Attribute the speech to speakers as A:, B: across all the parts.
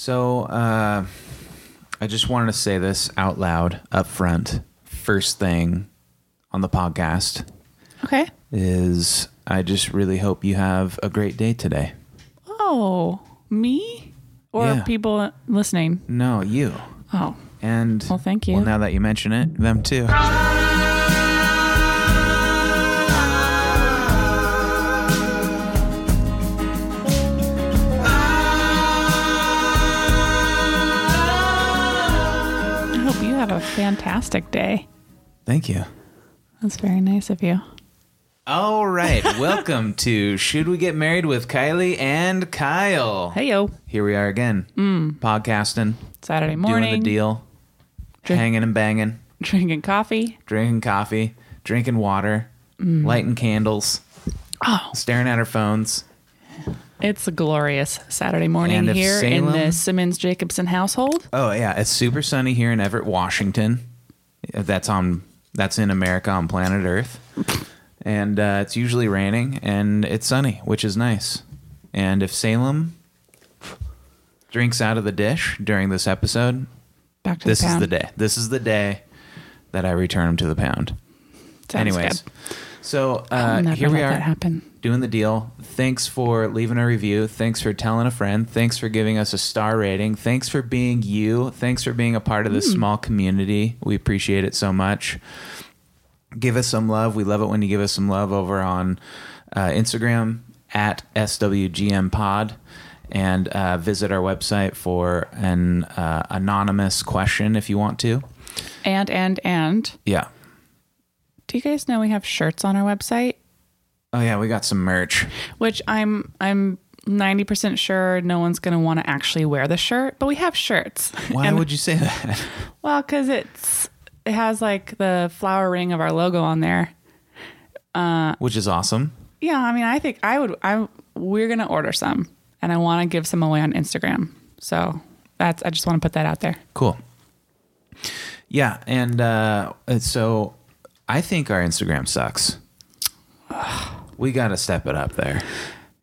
A: So, uh, I just wanted to say this out loud up front. First thing on the podcast
B: Okay.
A: is I just really hope you have a great day today.
B: Oh, me or
A: Yeah.
B: people listening?
A: No, you.
B: Oh,
A: And
B: Well, thank you.
A: Well, now that you mention it, them too.
B: A fantastic day.
A: Thank you.
B: That's very nice of you.
A: All right, welcome to Should We Get Married with Kylie and Kyle.
B: Hey yo,
A: Here we are again, mm. podcasting,
B: Saturday morning,
A: doing the deal,
B: Drink-
A: hanging and banging,
B: drinking coffee.
A: drinking coffee, drinking water, mm. lighting candles,
B: Oh,
A: staring at our phones.
B: It's a glorious Saturday morning
A: And if
B: here in the Simmons Jacobson household.
A: Oh yeah, it's super sunny here in Everett, Washington. That's on that's in America on planet Earth, and uh, it's usually raining and it's sunny, which is nice. And if Salem drinks out of the dish during this episode,
B: Back to
A: this
B: the
A: is
B: pound.
A: the day. This is the day that I return him to the pound.
B: Sounds
A: Anyways,
B: good.
A: so
B: I'll
A: uh,
B: never
A: here we
B: let
A: are
B: that happen.
A: Doing the deal. Thanks for leaving a review. Thanks for telling a friend. Thanks for giving us a star rating. Thanks for being you. Thanks for being a part of this small community. We appreciate it so much. Give us some love. We love it when you give us some love over on uh, Instagram at SWGM Pod and uh, visit our website for an uh, anonymous question if you want to.
B: And and and,
A: Yeah.
B: do you guys know we have shirts on our website?
A: Oh yeah, we got some merch.
B: Which I'm I'm ninety percent sure no one's gonna want to actually wear the shirt, but we have shirts.
A: Why
B: And-
A: would you say that?
B: Well, because it's it has like the flower ring of our logo on there.
A: Which is awesome.
B: Yeah, I mean, I think I would. I we're gonna order some, and I want to give some away on Instagram. So that's I just want to put that out there.
A: Cool. Yeah, and uh, so I think our Instagram sucks. We got to step it up there.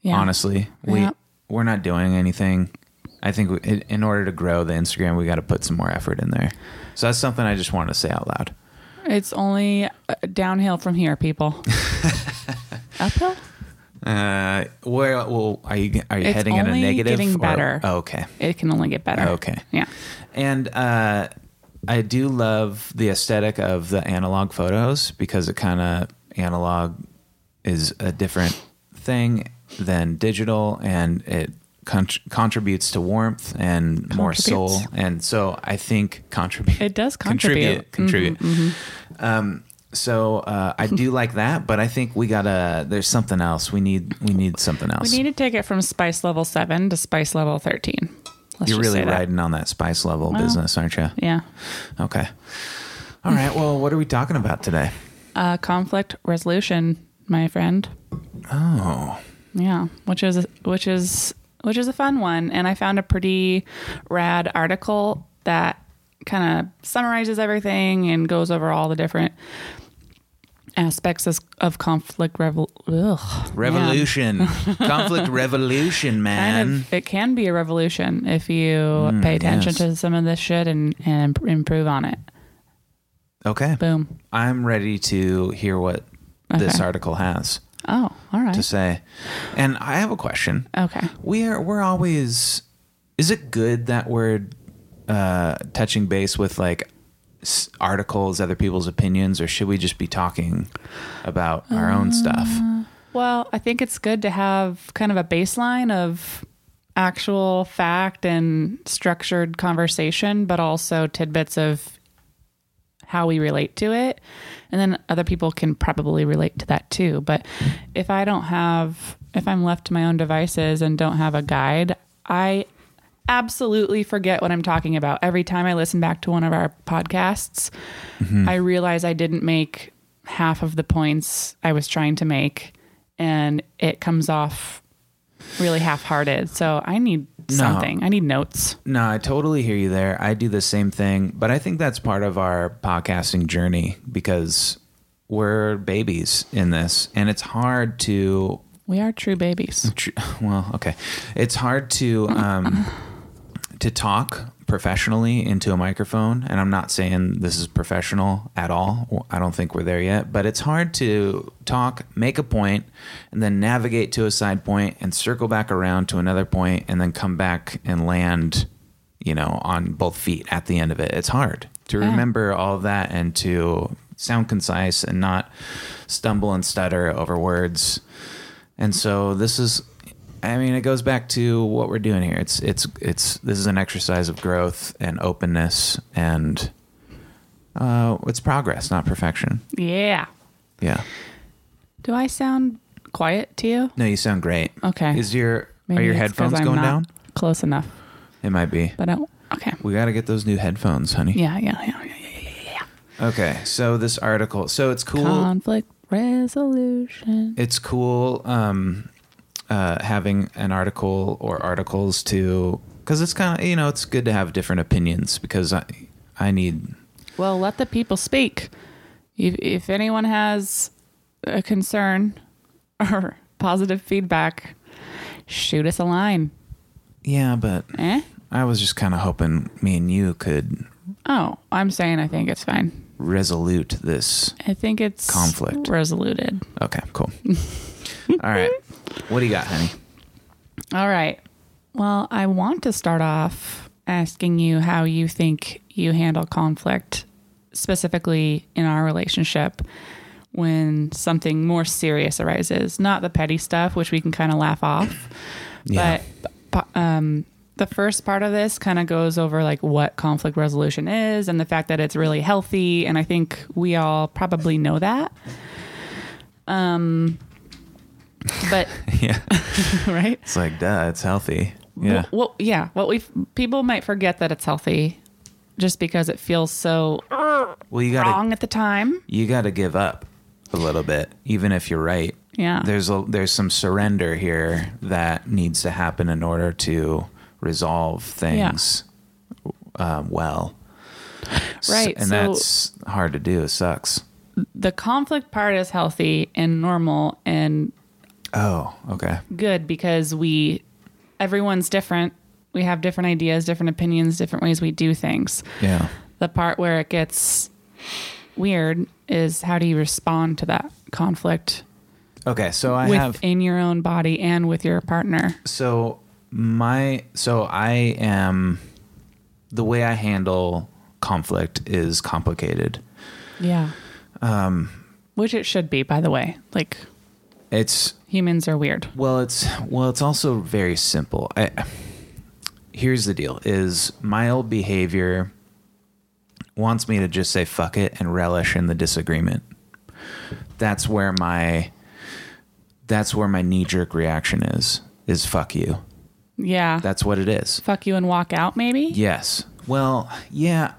B: Yeah.
A: Honestly, we
B: Yeah.
A: we're not doing anything. I think we, in- order to grow the Instagram, we got to put some more effort in there. So that's something I just want to say out loud.
B: It's only uh, downhill from here, people. Uphill.
A: Uh, where well, are you are you
B: It's
A: heading in a negative?
B: getting
A: or-
B: better.
A: oh, okay.
B: It can only get better.
A: Okay.
B: Yeah.
A: And uh, I do love the aesthetic of the analog photos because it kind of analog is a different thing than digital, and it con- contributes to warmth and more soul. And so I think contribute.
B: It does contribute.
A: Contribute. contribute. Um, so uh, I do like that, but I think we gotta. There's something else. We need. We need something else.
B: We need to take it from spice level seven to spice level thirteen. Let's
A: You're really
B: say that.
A: riding on that spice level
B: Well.
A: business, aren't you?
B: Yeah.
A: Okay. All right. Well, what are we talking about today?
B: Uh, conflict resolution, my friend.
A: Oh,
B: Yeah, which is which is which is a fun one, and I found a pretty rad article that kind of summarizes everything and goes over all the different aspects of, conflict revol- ugh,
A: revolution, conflict revolution,
B: man. Kind of, it can be a revolution if you pay attention
A: Mm, yes.
B: to some of this shit and and improve on it.
A: Okay.
B: Boom.
A: I'm ready to hear what this article has
B: Oh, all
A: to say. And I have a question.
B: Okay.
A: We are we're always is it good that we're uh touching base with like articles, other people's opinions or should we just be talking about our own stuff?
B: Well, I think it's good to have kind of a baseline of actual fact and structured conversation, but also tidbits of how we relate to it. And then other people can probably relate to that too. But if I don't have, if I'm left to my own devices and don't have a guide, I absolutely forget what I'm talking about. Every time I listen back to one of our podcasts, mm-hmm. I realize I didn't make half of the points I was trying to make, and it comes off really half hearted. So I need something. I need notes.
A: No, I totally hear you there. I do the same thing, but I think that's part of our podcasting journey because we're babies in this, and it's hard to.
B: We are true babies.
A: tr- Well, okay, it's hard to um, to talk professionally into a microphone, and I'm not saying this is professional at all. I don't think we're there yet, but it's hard to talk, make a point, and then navigate to a side point and circle back around to another point and then come back and land, you know, on both feet at the end of it. It's hard to
B: Yeah.
A: remember all of that and to sound concise and not stumble and stutter over words. And so this is I mean it goes back to what we're doing here. It's it's it's this is an exercise of growth and openness and uh it's progress, not perfection.
B: Yeah.
A: Yeah.
B: Do I sound quiet to you?
A: No, you sound great.
B: Okay.
A: Is your are your headphones going down?
B: Close enough,
A: It might be.
B: but I. Okay.
A: We got to get those new headphones, honey.
B: Yeah, Yeah, yeah, yeah, yeah. yeah.
A: Okay. So this article, so it's cool.
B: Conflict resolution.
A: it's cool um, uh, having an article or articles to because it's kind of you know it's good to have different opinions because I I need
B: Well, let the people speak. If, if anyone has a concern or positive feedback, shoot us a line.
A: yeah but
B: Eh?
A: I was just kind of hoping me and you could
B: Oh, I'm saying I think it's fine.
A: resolute this
B: I think it's
A: Conflict.
B: resoluted.
A: okay cool all right what do you got honey
B: All right. Well, I want to start off asking you how you think you handle conflict, specifically in our relationship, when something more serious arises. Not the petty stuff, which we can kind of laugh off,
A: Yeah.
B: but um, the first part of this kind of goes over like what conflict resolution is and the fact that it's really healthy. And I think we all probably know that. Um, but
A: yeah
B: right.
A: it's like duh it's healthy yeah
B: Well, well, yeah. What we people might forget that it's healthy, just because it feels so
A: well you gotta
B: wrong at the time.
A: you gotta give up a little bit even if you're right
B: Yeah.
A: there's a there's some surrender here that needs to happen in order to resolve things um, well
B: Right,
A: and
B: so-
A: that's hard to do it sucks
B: the conflict part is healthy and normal and
A: oh okay
B: good because we everyone's different. We have different ideas, different opinions, different ways we do things.
A: yeah
B: The part where it gets weird is how do you respond to that conflict
A: okay so i have
B: within your own body and with your partner?
A: so my so i am the way i handle conflict is complicated
B: Yeah. Um which it should be, by the way. Like
A: it's
B: humans are weird.
A: Well, it's well, it's also very simple. I, here's the deal: is my old behavior wants me to just say fuck it and relish in the disagreement. That's where my that's where my knee jerk reaction is. Is fuck you.
B: Yeah.
A: That's what it is.
B: fuck you and walk out maybe
A: Yes. Well, yeah,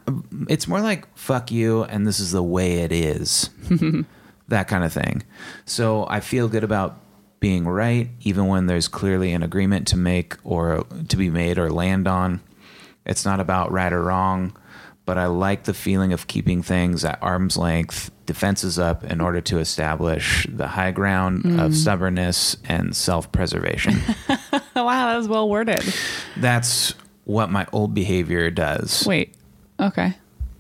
A: it's more like fuck you and this is the way it is. that kind of thing. So I feel good about being right even when there's clearly an agreement to make or to be made or land on. It's not about right or wrong, but I like the feeling of keeping things at arm's length, defenses up in order to establish the high ground of mm. stubbornness and self-preservation.
B: oh, wow that was well worded
A: That's what my old behavior does.
B: wait okay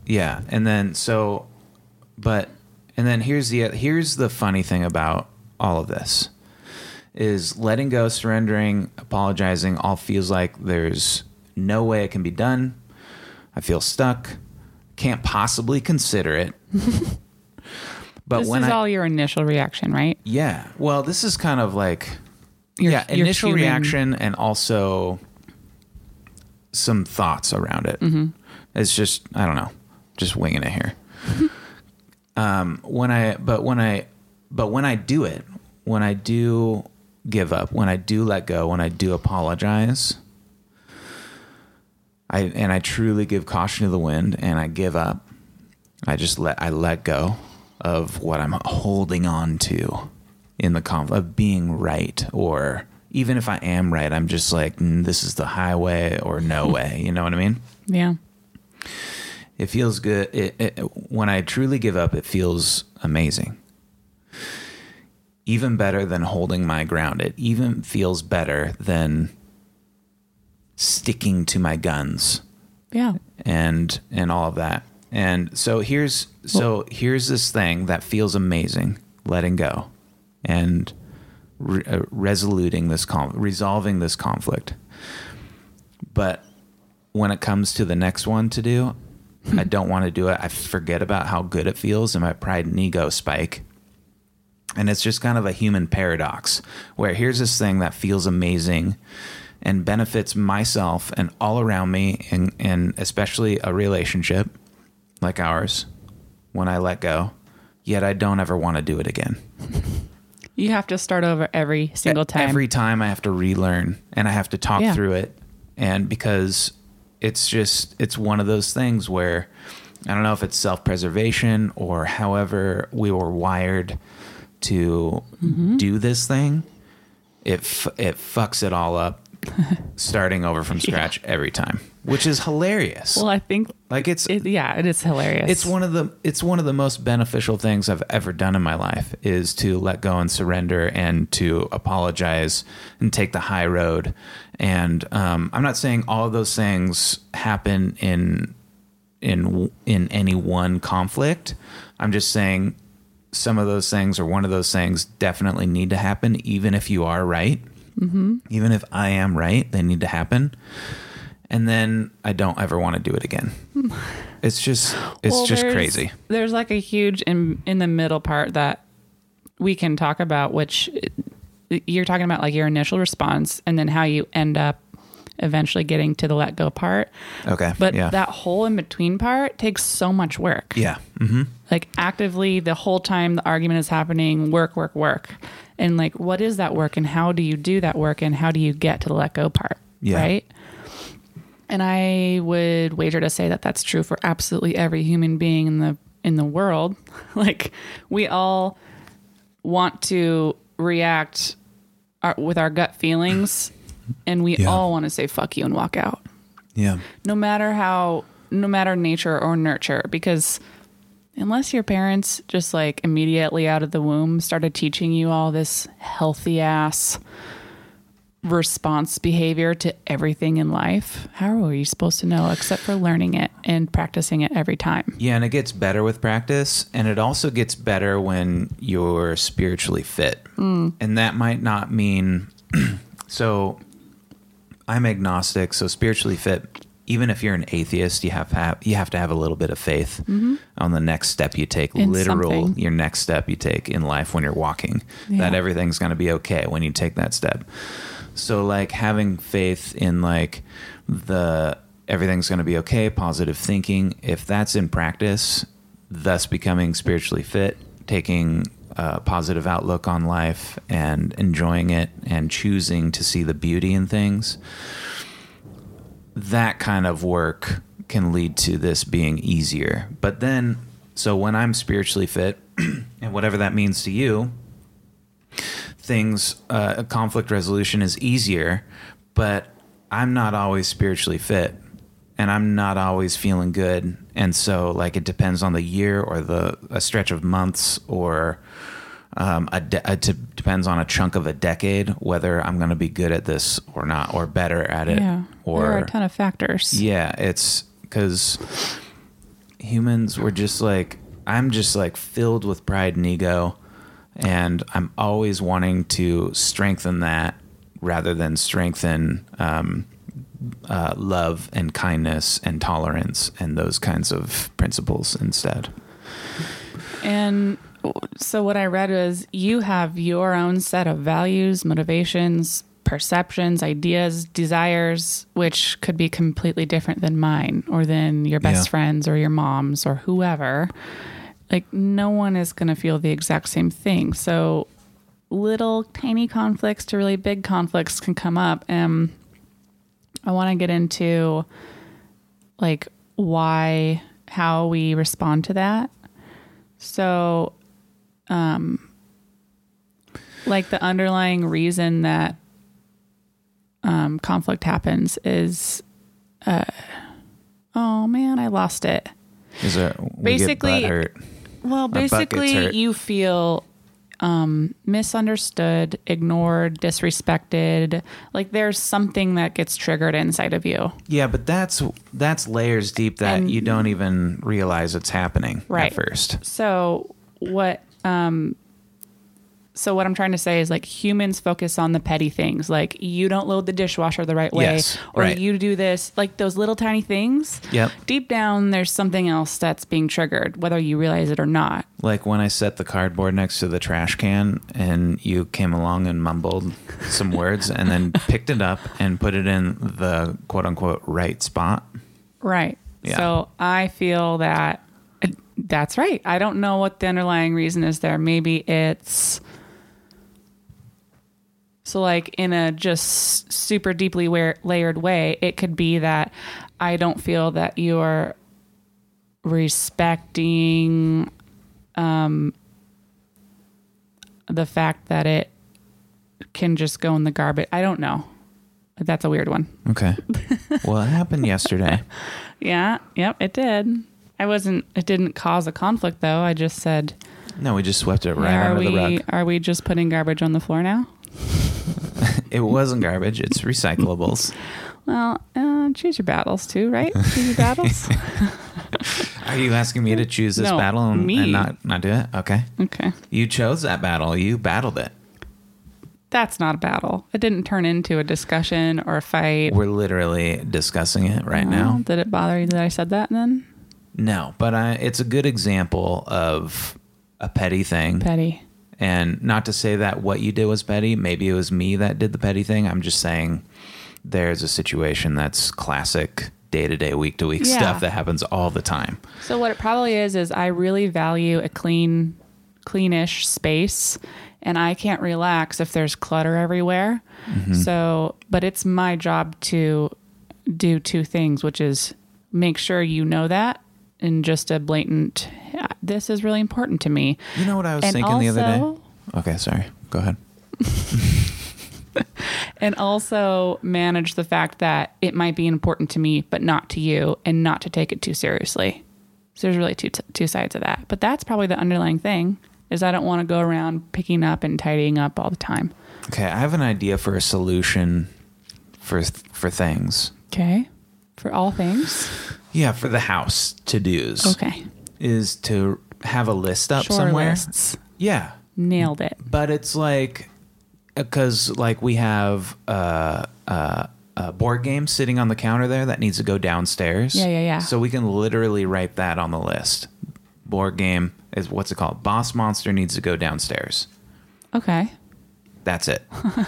A: Yeah, and then so, but and then here's the here's the funny thing about all of this is letting go, surrendering, apologizing. All feels like there's no way it can be done. I feel stuck. Can't possibly consider it. but when
B: this
A: when
B: is
A: I
B: all your initial reaction right
A: yeah, well, this is kind of like
B: Your-
A: yeah,
B: your
A: initial
B: human-
A: reaction and also some thoughts around it. Mm-hmm. It's just I don't know, just winging it here. um, when I but when I but when I do it, when I do give up, when I do let go, when I do apologize, I and I truly give caution to the wind and I give up. I just let I let go of what I'm holding on to in the conflict of being right or even if I am right, I'm just like "Mm, this is the highway or no way. You know what I mean?
B: yeah
A: It feels good. It, it, when I truly give up, it feels amazing. Even better than holding my ground. It even feels better than sticking to my guns
B: Yeah.
A: and and all of that. And so here's so here's this thing that feels amazing, letting go and re- uh, resoluting this con- resolving this conflict. But when it comes to the next one to do, I don't want to do it. I forget about how good it feels and my pride and ego spike. And it's just kind of a human paradox where here's this thing that feels amazing and benefits myself and all around me, and, and especially a relationship like ours when I let go, yet I don't ever want to do it again.
B: You have to start over every single time.
A: Every time I have to relearn and I have to talk
B: Yeah.
A: through it. And because it's just, it's one of those things where I don't know if it's self preservation or however we were wired to
B: Mm-hmm.
A: do this thing. It, f- it fucks it all up starting over from scratch every time, which is hilarious.
B: well, I think
A: like it's,
B: it, yeah, it is hilarious.
A: it's one of the it's one of the most beneficial things I've ever done in my life is to let go and surrender and to apologize and take the high road. And um, I'm not saying all of those things happen in in in any one conflict. I'm just saying some of those things or one of those things definitely need to happen, even if you are right. Mm-hmm. Even if I am right, they need to happen. And then I don't ever want to do it again. It's just it's
B: Well,
A: just
B: there's-
A: crazy.
B: There's like a huge in in the middle part that we can talk about, which you're talking about, like your initial response, and then how you end up eventually getting to the let go part.
A: Okay.
B: But
A: yeah.
B: that whole in between part takes so much work.
A: yeah. hmm
B: Like actively the whole time the argument is happening, work, work, work. And like, what is that work and how do you do that work and how do you get to the let go part?
A: Yeah.
B: Right. And I would wager to say that that's true for absolutely every human being in the in the world. like we all want to react our, with our gut feelings, and we
A: Yeah.
B: all want to say "fuck you" and walk out
A: Yeah.
B: no matter how no matter nature or nurture because unless your parents just like immediately out of the womb started teaching you all this healthy ass response behavior to everything in life how are you supposed to know except for learning it and practicing it every time
A: Yeah, and it gets better with practice, and it also gets better when you're spiritually fit. Mm. And that might not mean so. I'm agnostic, so spiritually fit. Even if you're an atheist, you have, have you have to have a little bit of faith mm-hmm. on the next step you take,
B: In
A: literal
B: something.
A: your next step you take in life when you're walking.
B: Yeah.
A: That everything's going to be okay when you take that step. So like having faith in like the everything's going to be okay, positive thinking, if that's in practice, thus becoming spiritually fit, taking a positive outlook on life and enjoying it and choosing to see the beauty in things, that kind of work can lead to this being easier. But then, so when I'm spiritually fit, and whatever that means to you, things, uh, conflict resolution is easier, but I'm not always spiritually fit and I'm not always feeling good. And so, like, it depends on the year or the a stretch of months or um, a de- it depends on a chunk of a decade whether I'm going to be good at this or not, or better at it,
B: yeah
A: or
B: there are a ton of factors
A: yeah, it's because humans were just like, I'm just like filled with pride and ego. And I'm always wanting to strengthen that rather than strengthen um, uh, love and kindness and tolerance and those kinds of principles instead.
B: And so what I read was you have your own set of values, motivations, perceptions, ideas, desires, which could be completely different than mine or than your best
A: Yeah.
B: friends or your mom's or whoever. Like no one is going to feel the exact same thing. So little tiny conflicts to really big conflicts can come up and I want to get into like why how we respond to that. So um like the underlying reason that um conflict happens is uh oh man, I lost it.
A: Is we
B: Basically-
A: get butt hurt?
B: Well, basically, you feel um, misunderstood, ignored, disrespected. Like there's something that gets triggered inside of you.
A: Yeah, but that's that's layers deep that
B: And-
A: you don't even realize it's happening
B: Right.
A: at first.
B: So what um so what I'm trying to say is like humans focus on the petty things. Like you don't load the dishwasher the right way
A: Yes,
B: or
A: right.
B: you do this like those little tiny things.
A: Yep.
B: Deep down there's something else that's being triggered whether you realize it or not.
A: Like when I set the cardboard next to the trash can and you came along and mumbled some words and then picked it up and put it in the quote unquote right spot.
B: Right.
A: Yeah.
B: So I feel that that's right. I don't know what the underlying reason is there. Maybe it's so like in a just super deeply wear, layered way, it could be that I don't feel that you're respecting um the fact that it can just go in the garbage. I don't know. That's a weird one.
A: Okay. well, it happened yesterday.
B: Yeah, yep, it did. I wasn't. It didn't cause a conflict though. I just said,
A: No, we just swept it right
B: "Are
A: under
B: we?
A: the rug.
B: Are we just putting garbage on the floor now?"
A: It wasn't garbage. It's recyclables.
B: Well, uh, choose your battles too, right? choose your battles.
A: Are you asking me to choose this
B: No,
A: battle and,
B: me.
A: and not not do it? Okay.
B: okay,
A: You chose that battle. You battled it.
B: that's not a battle. It didn't turn into a discussion or a fight.
A: We're literally discussing it right
B: Well,
A: now.
B: did it bother you that I said that? Then
A: No, but I, it's a good example of a petty thing.
B: petty.
A: And not to say that what you did was petty. Maybe it was me that did the petty thing. I'm just saying there's a situation that's classic day to day, week to week
B: Yeah.
A: stuff that happens all the time.
B: So what it probably is is I really value a clean, cleanish space, and I can't relax if there's clutter everywhere. Mm-hmm. So, but it's my job to do two things, which is make sure you know that, and just a blatant. This is really important to me.
A: You know what I was
B: And
A: thinking the other day? Okay, sorry. Go ahead.
B: and also manage the fact that it might be important to me, but not to you, and not to take it too seriously. So there's really two two sides of that. But that's probably the underlying thing is I don't want to go around picking up and tidying up all the time.
A: Okay, I have an idea for a solution for for things.
B: Okay, for all things.
A: Yeah, for the house to dos.
B: Okay,
A: Is to have a list up
B: Shore
A: somewhere.
B: lists.
A: Yeah,
B: Nailed it.
A: but it's like because like we have uh, uh, a board game sitting on the counter there that needs to go downstairs.
B: Yeah, yeah, yeah.
A: So we can literally write that on the list. Board game is what's it called? Boss monster needs to go downstairs.
B: Okay.
A: That's it.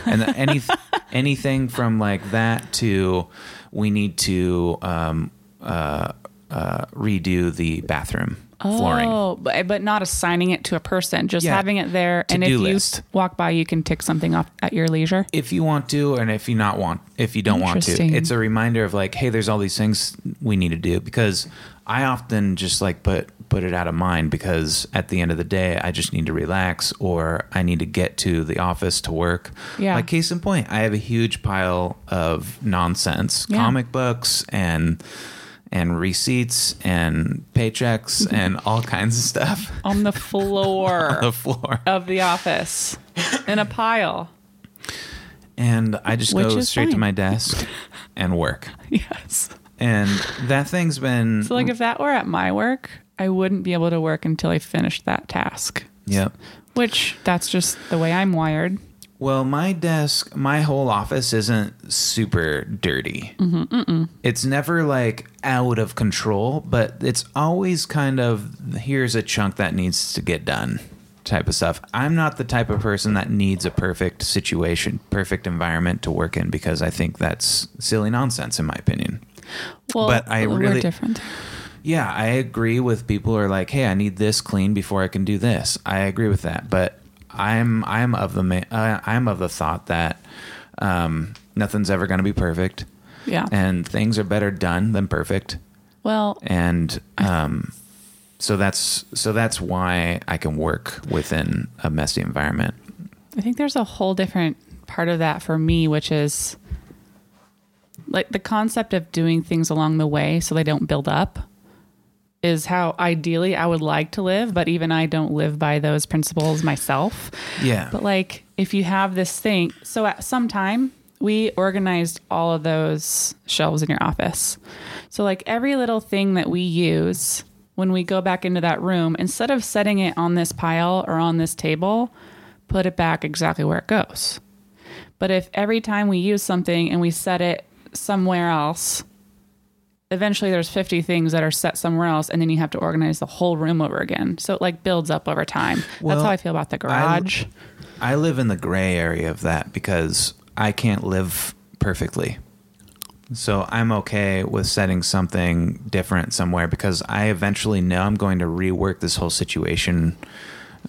A: And any anything from like that to we need to um, uh, uh, redo the bathroom flooring.
B: Oh, but, but not assigning it to a person, just
A: Yeah.
B: having it there. And if
A: To-do
B: you
A: list.
B: walk by, you can tick something off at your leisure.
A: if you want to and if you not want if you don't want to it's a reminder of like hey there's all these things we need to do because i often just like put put it out of mind because at the end of the day i just need to relax or i need to get to the office to work
B: Yeah.
A: like case in point i have a huge pile of nonsense
B: Yeah.
A: comic books and and receipts and paychecks and all kinds of stuff
B: On the floor.
A: on the floor
B: of the office in a pile.
A: and i just
B: Which
A: go straight to my desk and work
B: Yes.
A: and that thing's been
B: So, like, if that were at my work, I wouldn't be able to work until I finished that task.
A: yep
B: Which that's just the way I'm wired.
A: Well my desk my whole office isn't super dirty mm-hmm, it's never like out of control but it's always kind of here's a chunk that needs to get done type of stuff i'm not the type of person that needs a perfect situation perfect environment to work in because i think that's silly nonsense in my opinion
B: Well,
A: But I
B: we're
A: really-
B: different.
A: Yeah, I agree with people who are like, "Hey, I need this clean before I can do this." I agree with that, but I'm I'm of the ma- uh, I'm of the thought that um, nothing's ever going to be perfect,
B: Yeah.
A: and things are better done than perfect,
B: well,
A: and um, so that's so that's why I can work within a messy environment.
B: I think there's a whole different part of that for me, which is like the concept of doing things along the way so they don't build up is how ideally I would like to live, but even I don't live by those principles myself.
A: Yeah.
B: But like if you have this thing, so at some time we organized all of those shelves in your office. So like every little thing that we use when we go back into that room, instead of setting it on this pile or on this table, put it back exactly where it goes. But if every time we use something and we set it somewhere else, eventually there's 50 things that are set somewhere else and then you have to organize the whole room over again. So it like builds up over time.
A: Well,
B: That's how I feel about the garage.
A: I live in the gray area of that because I can't live perfectly. So I'm okay with setting something different somewhere because I eventually know I'm going to rework this whole situation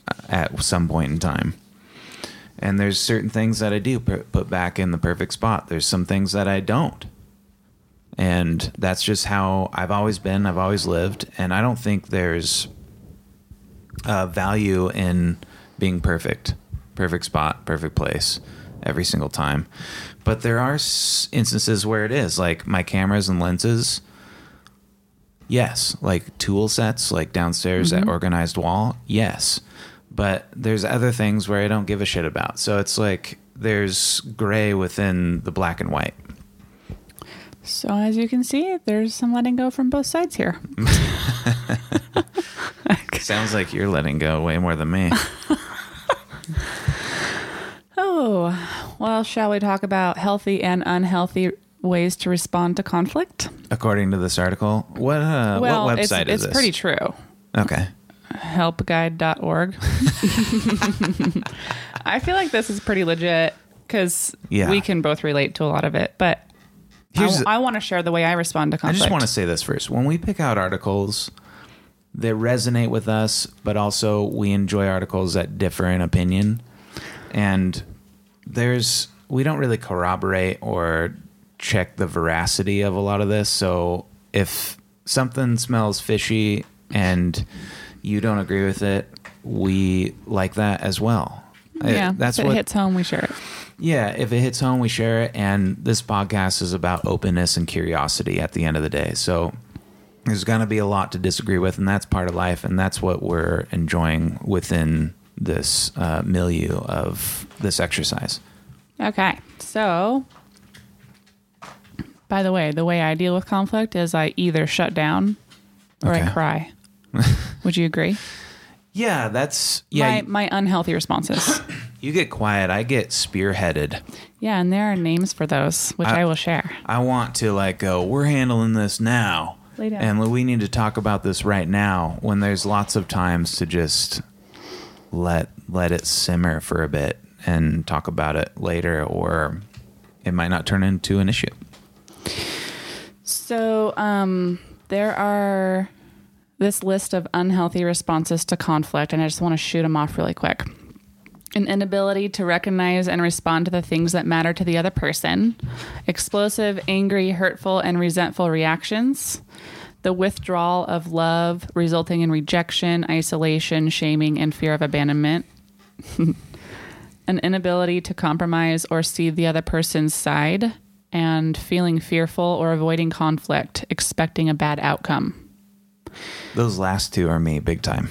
A: uh, at some point in time. And there's certain things that I do pu- put back in the perfect spot. There's some things that I don't. And that's just how I've always been, I've always lived, and I don't think there's uh, value in being perfect, perfect spot, perfect place every single time. But there are instances where it is, like my cameras and lenses. Yes, like tool sets, like downstairs at organized wall. Yes, but there's other things where I don't give a shit about. So it's like there's gray within the black and white.
B: So as you can see, there's some letting go from both sides here.
A: Sounds like you're letting go way more than me.
B: Oh, well, shall we talk about healthy and unhealthy ways to respond to conflict?
A: According to this article, what uh,
B: well,
A: what
B: it's,
A: website is
B: it's
A: this?
B: pretty true.
A: okay.
B: Helpguide.org. I feel like this is pretty legit because
A: Yeah.
B: we can both relate to a lot of it. But
A: Here's-
B: I, want to share the way I respond to conflict.
A: I just want to say this first. When we pick out articles that resonate with us, but also we enjoy articles that differ in opinion, and there's we don't really corroborate or check the veracity of a lot of this. So if something smells fishy and you don't agree with it, we like that as well. I-
B: yeah,
A: that's
B: it
A: what
B: hits home, we share it.
A: Yeah, if it hits home, we share it. And this podcast is about openness and curiosity at the end of the day. So there's going to be a lot to disagree with, and that's part of life. And that's what we're enjoying within this uh, milieu of this exercise.
B: Okay, so by the way, the way I deal with conflict is I either shut down or I cry. Would you agree?
A: Yeah, that's yeah.
B: my, my unhealthy responses.
A: you get quiet. I get spearheaded.
B: yeah, and there are names for those, which I,
A: I-
B: will share.
A: I want to like go. We're handling this now,
B: Lay down.
A: and we need to talk about this right now. When there's lots of times to just let let it simmer for a bit and talk about it later, or it might not turn into an issue.
B: So, um, there are this list of unhealthy responses to conflict, and I just want to shoot them off really quick. An inability to recognize and respond to the things that matter to the other person, explosive, angry, hurtful, and resentful reactions, the withdrawal of love resulting in rejection, isolation, shaming, and fear of abandonment, an inability to compromise or see the other person's side, and feeling fearful or avoiding conflict, expecting a bad outcome.
A: Those last two are me, big time.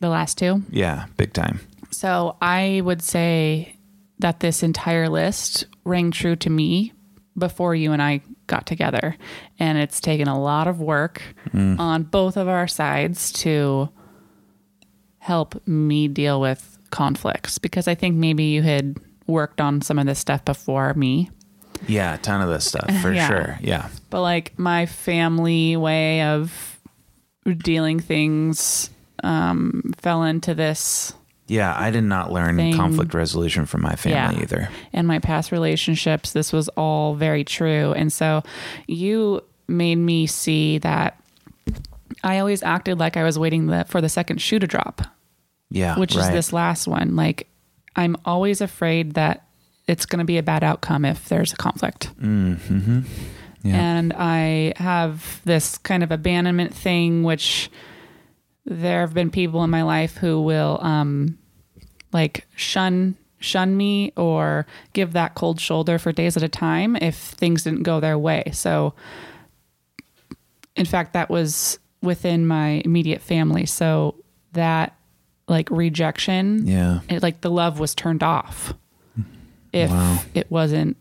B: The last two.
A: Yeah, big time.
B: So I would say that this entire list rang true to me before you and I got together. And it's taken a lot of work on both of our sides to help me deal with conflicts because I think maybe you had worked on some of this stuff before me.
A: Yeah, a ton of this stuff for
B: Yeah.
A: sure. Yeah,
B: But like my family way of dealing things um, fell into this
A: yeah. I did not learn
B: Thing.
A: conflict resolution from my family
B: Yeah.
A: either.
B: and my past relationships, this was all very true. And so you made me see that I always acted like I was waiting the, for the second shoe to drop,
A: Yeah,
B: which is this last one. Like, I'm always afraid that it's going to be a bad outcome if there's a conflict.
A: Mm-hmm. Yeah.
B: And I have this kind of abandonment thing, which there have been people in my life who will um, like shun shun me or give that cold shoulder for days at a time if things didn't go their way. So in fact that was within my immediate family. So that like rejection,
A: Yeah.
B: it, like the love was turned off mm-hmm. if
A: Wow.
B: it wasn't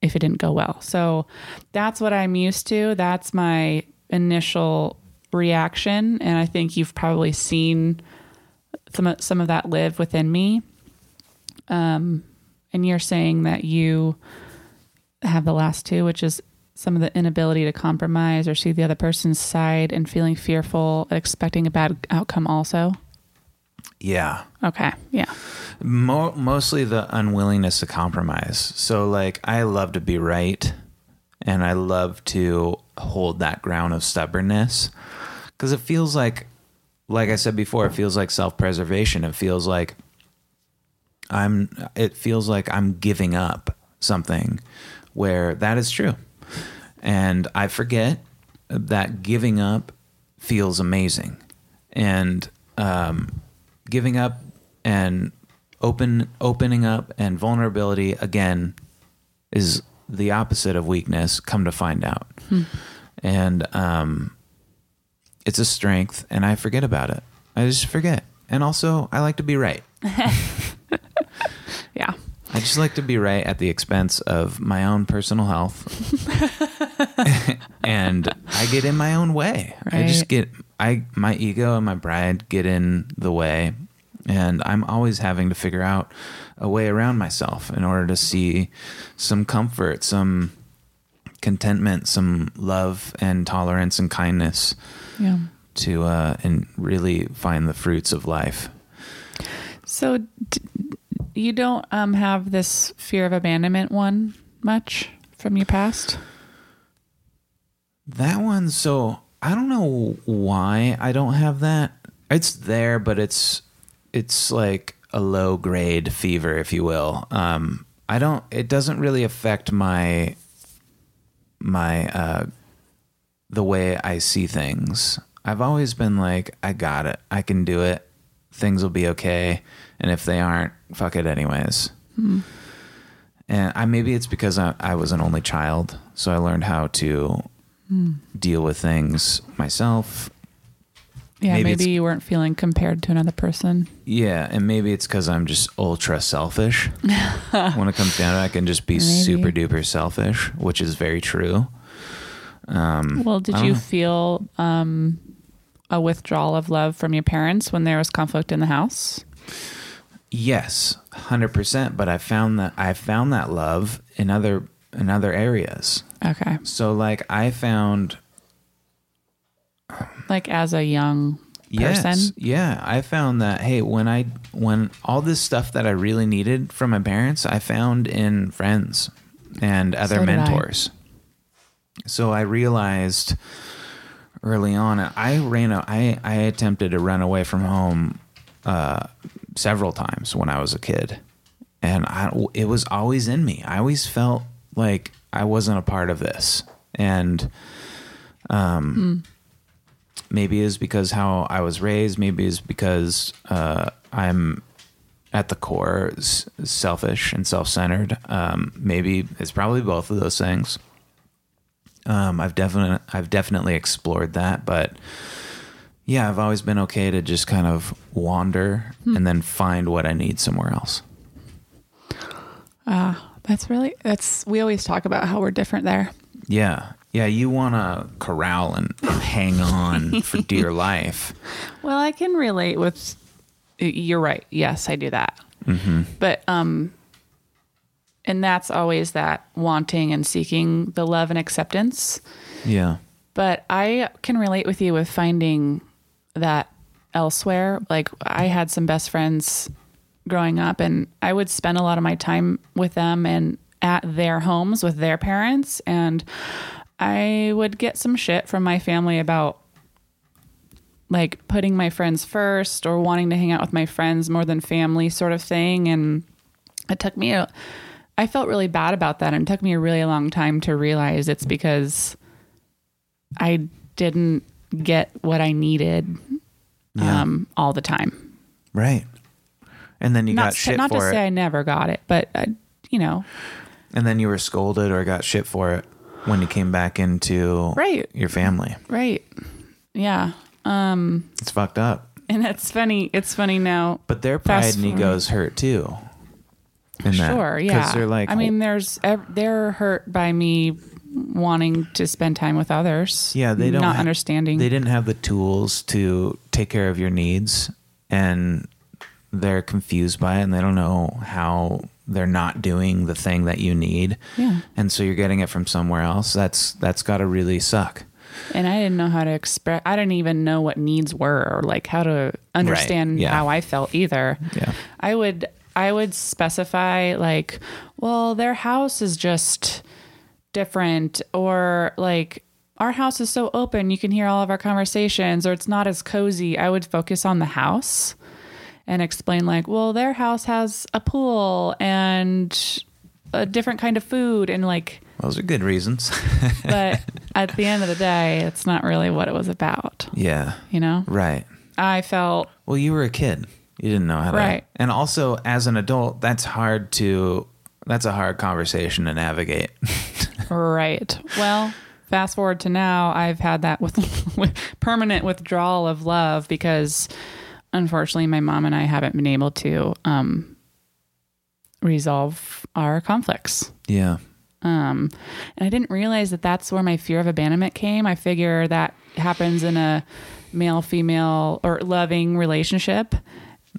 B: if it didn't go well. So that's what I'm used to. That's my initial reaction and I think you've probably seen some of, some of that live within me. Um and you're saying that you have the last two, which is some of the inability to compromise or see the other person's side and feeling fearful, expecting a bad outcome also.
A: Yeah.
B: Okay. Yeah.
A: Mo- mostly the unwillingness to compromise. So, like, I love to be right, and I love to hold that ground of stubbornness because it feels like, like I said before, it feels like self preservation. It feels like I'm. It feels like I'm giving up something where that is true, and I forget that giving up feels amazing, and um, giving up and open opening up and vulnerability again is the opposite of weakness come to find out and um it's a strength and i forget about it. I just forget. And also i like to be right.
B: Yeah.
A: i just like to be right at the expense of my own personal health. And i get in my own way. I just get i my ego and my pride get in the way. And i'm always having to figure out a way around myself in order to see some comfort some contentment some love and tolerance and kindness
B: Yeah.
A: to uh and really find the fruits of life
B: So d- you don't um have this fear of abandonment one much from your past?
A: That one, so I don't know why I don't have that. It's there, but it's it's like a low grade fever, if you will. Um, I don't. It doesn't really affect my my uh, the way I see things. I've always been like, I got it. I can do it. Things will be okay. And if they aren't, fuck it anyways. Hmm. And I maybe it's because I, I was an only child, so I learned how to hmm. deal with things myself.
B: Yeah,
A: Maybe
B: maybe, you weren't feeling compared to another person.
A: Yeah, and maybe it's because I'm just ultra selfish. when it comes down to it, I can just be
B: Maybe.
A: super duper selfish, which is very true. Um,
B: Well, did you
A: know.
B: feel um, a withdrawal of love from your parents when there was conflict in the house?
A: Yes, hundred percent. But I found that I found that love in other in other areas.
B: Okay.
A: So like I found
B: Like as a young
A: Yes.
B: person?
A: Yeah. I found that hey, when I when all this stuff that I really needed from my parents, I found in friends and other
B: So
A: mentors. So I realized early on I ran a, I I attempted to run away from home uh several times when I was a kid. And I it was always in me. I always felt like I wasn't a part of this. And um maybe is because how I was raised, maybe is because uh, I'm at the core s- selfish and self-centered. Um, maybe it's probably both of those things. Um, I've definitely I've definitely explored that, but yeah, I've always been okay to just kind of wander and then find what I need somewhere else.
B: Ah, that's really that's we always talk about how we're different there.
A: Yeah, yeah, you want to corral and hang on for dear life.
B: Well, I can relate with you're right. Yes, I do that. But um and that's always that wanting and seeking the love and acceptance.
A: Yeah,
B: But I can relate with you with finding that elsewhere. Like I had some best friends growing up and I would spend a lot of my time with them and at their homes with their parents and I would get some shit from my family about like putting my friends first or wanting to hang out with my friends more than family sort of thing and it took me a I felt really bad about that and it took me a really long time to realize it's because I didn't get what I needed
A: Yeah.
B: um, all the time.
A: right. And then you
B: not
A: got shit
B: not to
A: it.
B: say I never got it, but uh, you know,
A: And then you were scolded or got shit for it. when you came back into
B: Right.
A: your family.
B: Right. Yeah. Um,
A: It's fucked up.
B: and it's funny. It's funny now.
A: But their pride and egos hurt too. In that.
B: Sure. Yeah.
A: Because they're like,
B: I mean, there's they're hurt by me wanting to spend time with others.
A: Yeah, they don't
B: not
A: ha-
B: understanding.
A: they didn't have the tools to take care of your needs and they're confused by it and they don't know how they're not doing the thing that you need
B: Yeah.
A: and so you're getting it from somewhere else that's that's got to really suck
B: and I didn't know how to express. I didn't even know what needs were or like how to understand
A: yeah.
B: how I felt either.
A: Yeah.
B: I would I would specify like, well, their house is just different or like our house is so open you can hear all of our conversations or it's not as cozy. I would focus on the house and explain like, well, their house has a pool and a different kind of food and like
A: those are good reasons.
B: but at the end of the day, it's not really what it was about,
A: yeah.
B: You know?
A: right.
B: I felt
A: well you were a kid you didn't know how to
B: Right.
A: and also as an adult that's hard to that's a hard conversation to navigate
B: right. Well, fast forward to now, I've had that with, with permanent withdrawal of love because unfortunately my mom and I haven't been able to um, resolve our conflicts.
A: yeah
B: Um, and I didn't realize that that's where my fear of abandonment came. I figure that happens in a male female or loving relationship.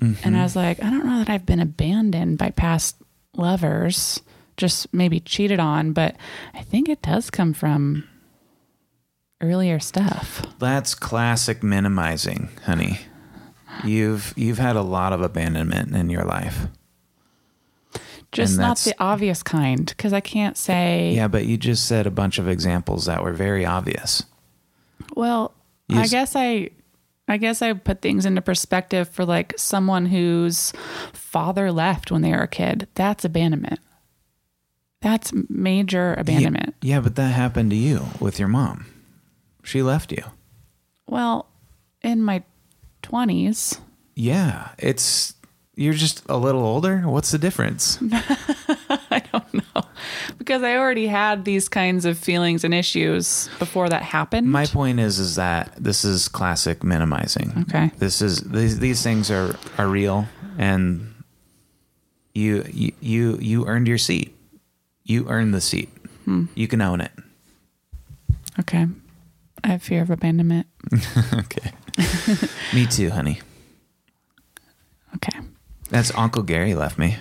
B: And I mm-hmm. was like, I don't know that I've been abandoned by past lovers, just maybe cheated on, but I think it does come from earlier stuff.
A: That's classic minimizing, honey. You've you've had a lot of abandonment in your life.
B: Just not the obvious kind, because I can't say,
A: Yeah, but you just said a bunch of examples that were very obvious.
B: Well,
A: You
B: I
A: s-
B: guess I I guess I put things into perspective for like someone whose father left when they were a kid. That's abandonment. That's major abandonment.
A: Yeah, yeah, but that happened to you with your mom. She left you.
B: Well, in my 20s,
A: Yeah, it's you're just a little older. What's the difference?
B: I don't know. Because I already had these kinds of feelings and issues before that happened.
A: My point is is that this is classic minimizing.
B: Okay.
A: This is these these things are are real and you you you, you earned your seat. You earned the seat.
B: Hmm.
A: You can own it.
B: okay. I have fear of abandonment.
A: okay. me too, honey.
B: Okay.
A: That's Uncle Gary left me.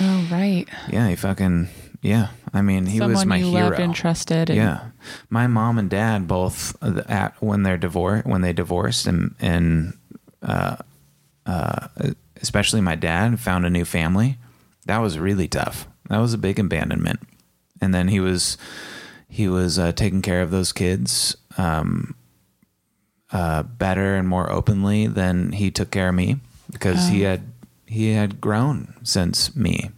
B: Oh, right.
A: Yeah, he fucking yeah. I mean, he
B: Someone
A: was my
B: you
A: hero.
B: loved and trusted. And,
A: Yeah, my mom and dad both uh, at when they're divorced when they divorced and and uh, uh, especially my dad found a new family. That was really tough. That was a big abandonment. And then he was he was uh, taking care of those kids um, uh, better and more openly than he took care of me because he had he had grown since me.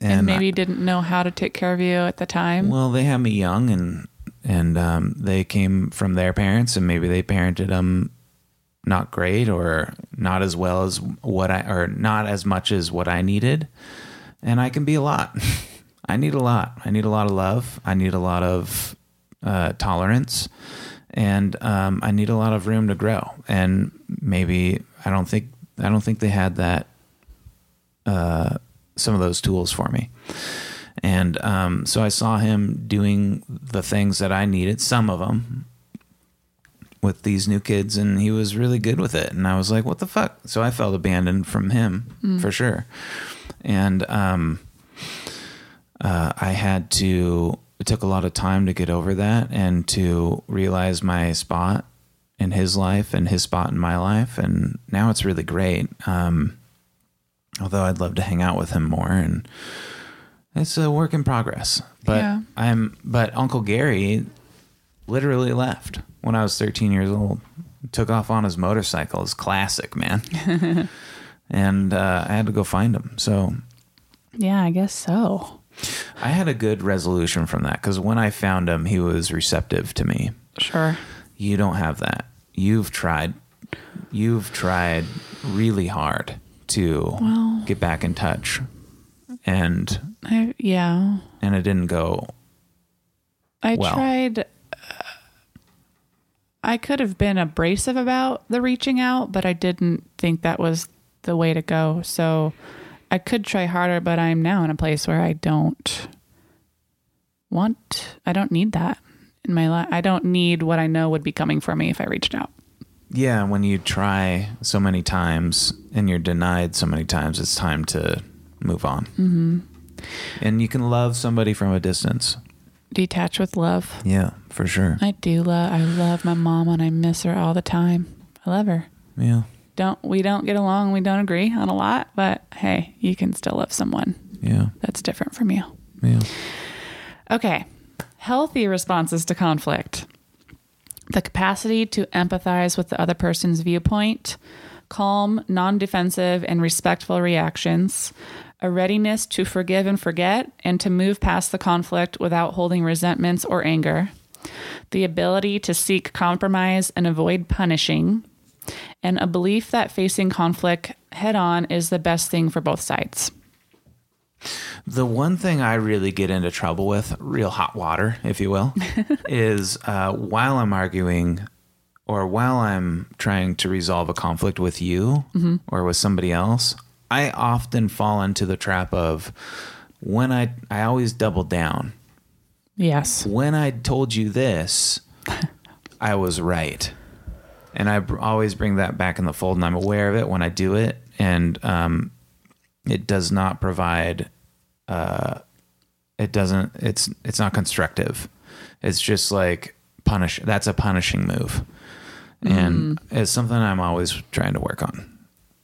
B: And
A: I-
B: maybe didn't know how to take care of you at the time.
A: well, they had me young, and and um, they came from their parents, and maybe they parented them not great or not as well as what I or not as much as what I needed. And I can be a lot. I need a lot. I need a lot of love. I need a lot of uh, tolerance, and um, I need a lot of room to grow. And maybe I don't think I don't think they had that uh, some of those tools for me. And um, so I saw him doing the things that I needed, some of them, with these new kids, and he was really good with it. And I was like, what the fuck? So I felt abandoned from him for sure. And um, uh, I had to, it took a lot of time to get over that and to realize my spot in his life and his spot in my life. And now it's really great. Um, although I'd love to hang out with him more and it's a work in progress. But
B: Yeah.
A: I'm but Uncle Gary literally left when I was 13 years old. Took off on his motorcycle. It's classic, man. and uh, I had to go find him. So
B: yeah, I guess so.
A: I had a good resolution from that because when I found him, he was receptive to me.
B: Sure.
A: You don't have that. You've tried. You've tried really hard to
B: Well-
A: get back in touch, and
B: I, yeah.
A: and it didn't go
B: I
A: well.
B: tried. uh, I could have been abrasive about the reaching out, but I didn't think that was the way to go. So I could try harder, but I'm now in a place where I don't want, I don't need that in my life. I don't need what I know would be coming for me if I reached out.
A: Yeah, when you try so many times and you're denied so many times, it's time to move on. Mm-hmm. And you can love somebody from a distance.
B: Detach with love.
A: Yeah, for sure.
B: I do love, I love my mom and I miss her all the time. I love her.
A: Yeah,
B: Don't, we don't get along. We don't agree on a lot, but hey, you can still love someone
A: yeah,
B: that's different from you.
A: yeah.
B: Okay. Healthy responses to conflict. The capacity to empathize with the other person's viewpoint, calm, non defensive, and respectful reactions, a readiness to forgive and forget, and to move past the conflict without holding resentments or anger, the ability to seek compromise and avoid punishing, and a belief that facing conflict head on is the best thing for both sides.
A: The one thing I really get into trouble with, real hot water, if you will, is uh, while I'm arguing or while I'm trying to resolve a conflict with you or with somebody else, I often fall into the trap of when I I always double down.
B: Yes.
A: When I told you this, I was right. And I br- always bring that back in the fold, and I'm aware of it when I do it. And um, it does not provide uh it doesn't it's it's not constructive. It's just like punish that's a punishing move. And it's something i'm always trying to work on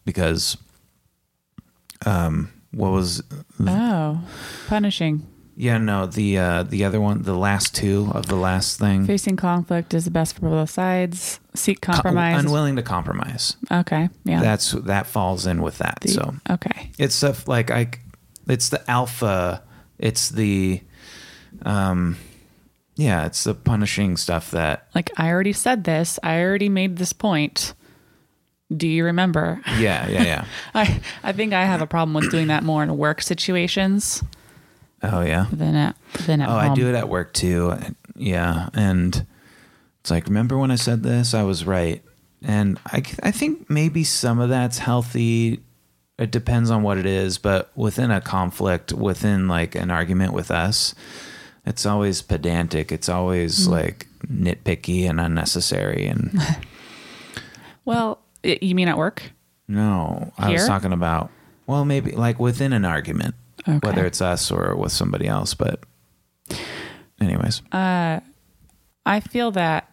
A: because um what was
B: Oh, punishing.
A: Yeah no the uh the other one the last two of the last thing
B: Facing conflict is the best for both sides. Seek compromise.
A: unwilling to compromise
B: okay. Yeah.
A: that's that falls in with that
B: The-
A: so
B: okay.
A: it's stuff like I, it's the alpha, it's the, um, yeah, it's the punishing stuff that,
B: Like I already said this. I already made this point. Do you remember?
A: yeah, yeah, yeah.
B: I I think I have a problem with doing that more in work situations
A: oh yeah.
B: than at than at
A: Oh,
B: home.
A: I do it at work too. Yeah, and it's like, remember when I said this? I was right, and I, I think maybe some of that's healthy. It depends on what it is, but within a conflict, within like an argument with us, it's always pedantic. It's always mm. like nitpicky and unnecessary. And
B: Well, you mean at work?
A: no, I was talking about well, maybe like within an argument,
B: Okay.
A: whether it's us or with somebody else. But, anyways, uh,
B: I feel that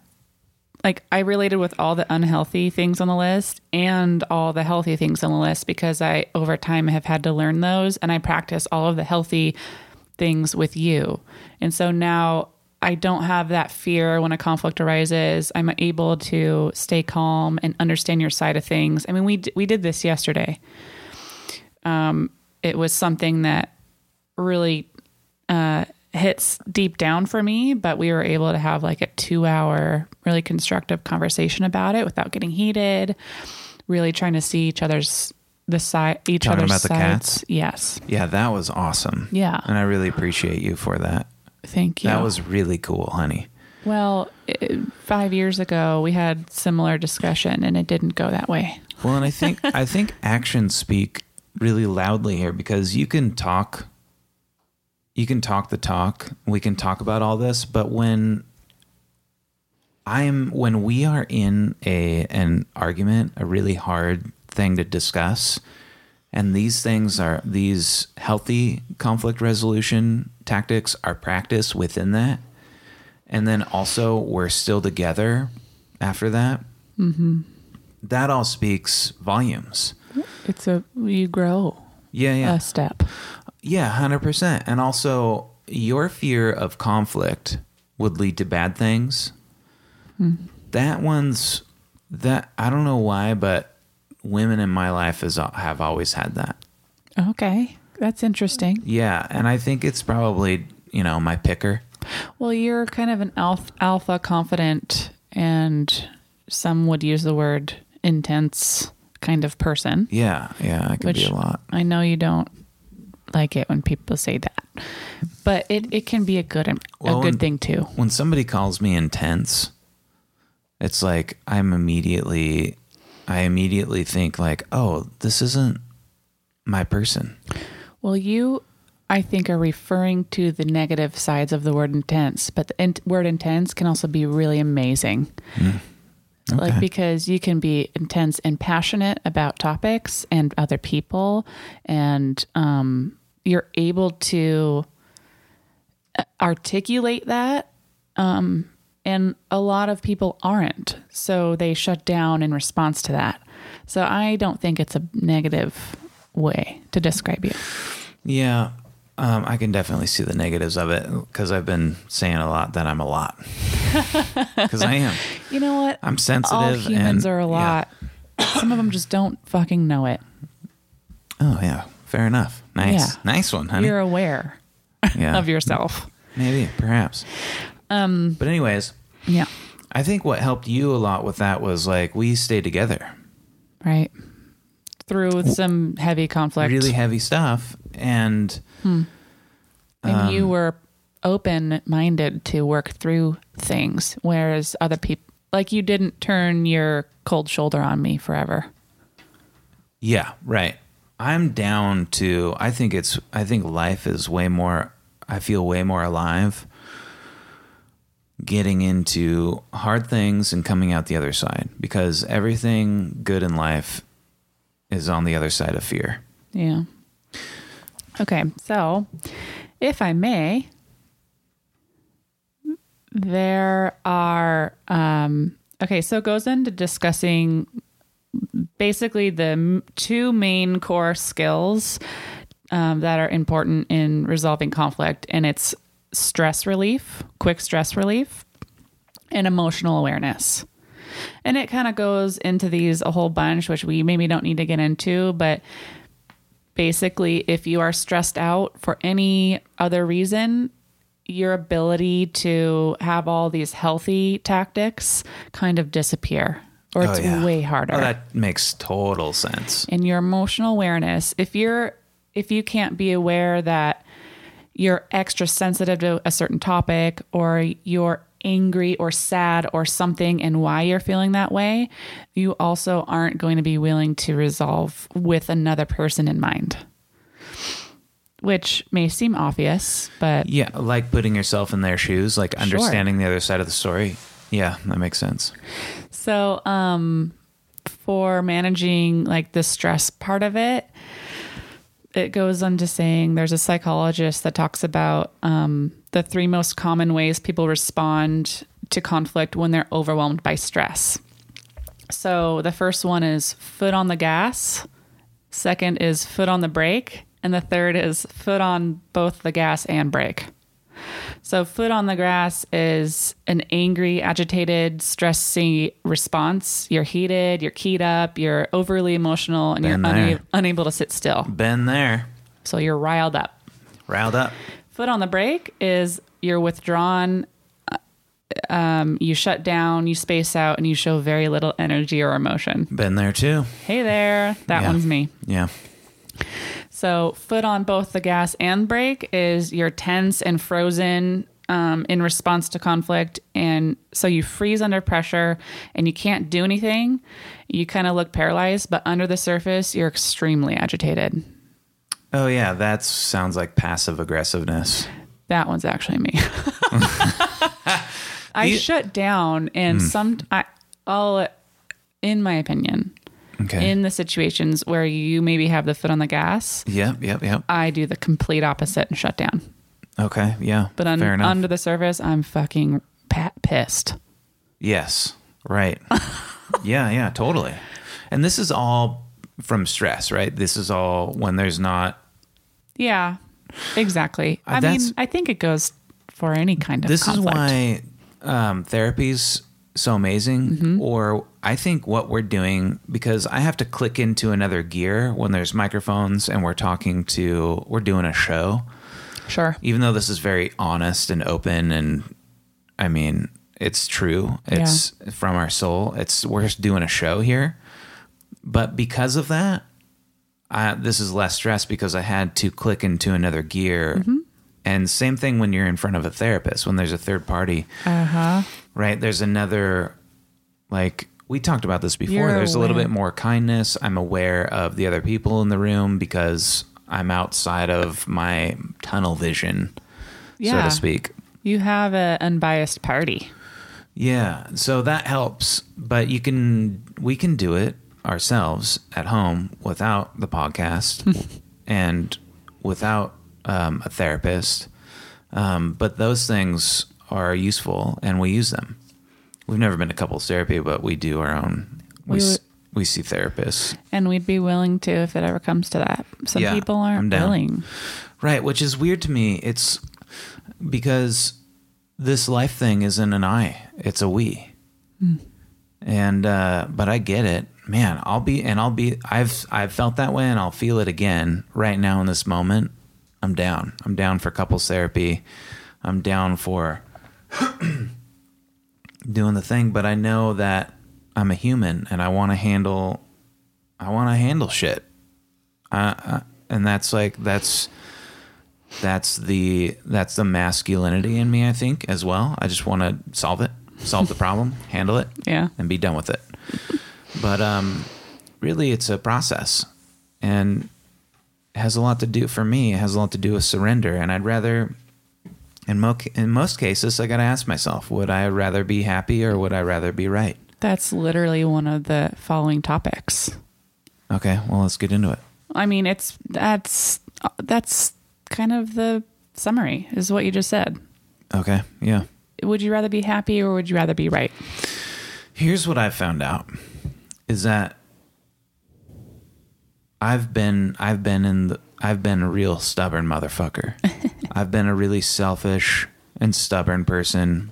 B: like I related with all the unhealthy things on the list and all the healthy things on the list because I over time have had to learn those and I practice all of the healthy things with you. And so now I don't have that fear when a conflict arises. I'm able to stay calm and understand your side of things. I mean, we we did this yesterday. Um, it was something that really uh, hits deep down for me, but we were able to have like a two hour, really constructive conversation about it without getting heated. Really trying to see each other's the side, each
A: Talking
B: other's
A: about the
B: sides.
A: cats?
B: Yes,
A: yeah, that was awesome.
B: Yeah.
A: and I really appreciate you for that.
B: thank you.
A: That was really cool, honey.
B: well. It, five years ago, we had similar discussion, and it didn't go that way.
A: Well, and I think I think actions speak really loudly here because you can talk you can talk the talk. We can talk about all this, but when I'm when we are in a an argument, a really hard thing to discuss, and these things are these healthy conflict resolution tactics are practiced within that, and then also we're still together after that. Mm-hmm. That all speaks volumes.
B: It's a you grow
A: Yeah, yeah.
B: a step.
A: Yeah, hundred percent. And also, your fear of conflict would lead to bad things. Hmm. That one's that I don't know why, but women in my life has uh, have always had that.
B: Okay, that's interesting.
A: Yeah, and I think it's probably you know my picker.
B: Well, you're kind of an alpha, alpha confident, and some would use the word intense kind of person.
A: Yeah, yeah, I could be a lot.
B: I know you don't like it when people say that. but it, it can be a good a
A: Well,
B: good
A: and-
B: thing too.
A: when somebody calls me intense, it's like I'm immediately I immediately think like, "Oh, this isn't my person."
B: Well, you, I think, are referring to the negative sides of the word intense, but the in- word intense can also be really amazing. Like,
A: Okay.
B: because you can be intense and passionate about topics and other people, and um, you're able to uh, articulate that. Um, and a lot of people aren't. So they shut down in response to that. So I don't think it's a negative way to describe you.
A: Yeah, um, I can definitely see the negatives of it because I've been saying a lot that I'm a lot. Because I am.
B: You know what?
A: I'm sensitive.
B: All humans
A: and-
B: are a
A: yeah.
B: lot. Some of them just don't fucking know it.
A: Oh yeah, fair enough. Nice,
B: Yeah.
A: nice one, honey.
B: You're aware
A: yeah,
B: of yourself.
A: maybe, perhaps. Um, but anyways,
B: Yeah.
A: I think what helped you a lot with that was like we stayed together.
B: Right. Through some heavy conflict.
A: really heavy stuff and
B: and
A: um,
B: you were open minded to work through things, whereas other people, like you didn't turn your cold shoulder on me forever.
A: yeah right i'm down to i think it's i think life is way more i feel way more alive getting into hard things and coming out the other side because everything good in life is on the other side of fear
B: Yeah. Okay, so if I may, there are um okay, so it goes into discussing basically the two main core skills um, that are important in resolving conflict, and it's stress relief, quick stress relief, and emotional awareness. And it kind of goes into these a whole bunch, which we maybe don't need to get into, but basically, if you are stressed out for any other reason, your ability to have all these healthy tactics kind of disappear, or oh, it's
A: Oh, yeah.
B: way harder
A: oh, that makes total sense
B: and your emotional awareness if you're if you can't be aware that you're extra sensitive to a certain topic or you're angry or sad or something and why you're feeling that way you also aren't going to be willing to resolve with another person in mind. Which may seem obvious but
A: yeah like putting yourself in their shoes like understanding the other side of the story. Yeah that makes sense.
B: So, um, for managing like the stress part of it, it goes on to saying there's a psychologist that talks about um, the three most common ways people respond to conflict when they're overwhelmed by stress. So, the first one is foot on the gas, second is foot on the brake, and the third is foot on both the gas and brake. So, foot on the grass is an angry, agitated, stressy response. You're heated, you're keyed up, you're overly emotional, and you're una- unable to sit still.
A: been there
B: So, you're riled up.
A: riled up
B: Foot on the brake is you're withdrawn, uh, um, you shut down, you space out, and you show very little energy or emotion.
A: been there too
B: Hey there, that
A: Yeah.
B: one's me.
A: yeah
B: So, foot on both the gas and brake is you're tense and frozen um, in response to conflict. And so you freeze under pressure and you can't do anything. You kind of look paralyzed, but under the surface, you're extremely agitated.
A: oh yeah that sounds like passive aggressiveness
B: That one's actually me. I
A: You-
B: shut down and some, I, I'll, in my opinion,
A: okay
B: in the situations where you maybe have the foot on the gas,
A: yep yep yep
B: I do the complete opposite and shut down.
A: okay yeah
B: But un-
A: fair enough
B: under the surface, I'm fucking pa- pissed.
A: Yes. Right. yeah, yeah, totally. And this is all from stress, right? This is all when there's not
B: Yeah, exactly.
A: Uh,
B: I mean, I think it goes for any kind of
A: this
B: conflict.
A: is why um, therapy's so amazing
B: Mm-hmm.
A: or i think what we're doing because i have to click into another gear when there's microphones and we're talking to we're doing a show.
B: Sure.
A: even though this is very honest and open and i mean it's true. It's from our soul. It's we're just doing a show here. But because of that I, this is less stress because i had to click into another gear. And same thing when you're in front of a therapist, when there's a third party,
B: Uh huh.
A: right? There's another, like, we talked about this before.
B: You're
A: there's a little bit more kindness. I'm aware of the other people in the room because I'm outside of my tunnel vision, so to speak.
B: You have an unbiased party.
A: Yeah, so that helps, but you can we can do it ourselves at home without the podcast and without um, a therapist. Um, but those things are useful, and we use them. We've never been to couples therapy, but we do our own. We
B: We would-
A: we see therapists,
B: And we'd be willing to if it ever comes to that. Some
A: Yeah,
B: people aren't willing.
A: right? Which is weird to me. It's because this life thing isn't an I; it's a we. and uh but i get it man i'll be and i'll be i've i've felt that way and i'll feel it again right now in this moment i'm down i'm down for couples therapy i'm down for doing the thing but i know that i'm a human and i want to handle i want to handle shit. Uh, uh, and that's like that's that's the that's the masculinity in me i think as well. I just want to solve it solve the problem handle it
B: Yeah.
A: and be done with it. But um really it's a process and it has a lot to do for me it has a lot to do with surrender and i'd rather in, mo- in most cases i gotta ask myself would i rather be happy or would i rather be right
B: That's literally one of the following topics.
A: okay well let's get into it
B: I mean, it's that's that's kind of the summary is what you just said.
A: okay yeah
B: Would you rather be happy or would you rather be right?
A: Here's what I found out is that I've been I've been in the I've been a real stubborn motherfucker. I've been a really selfish and stubborn person.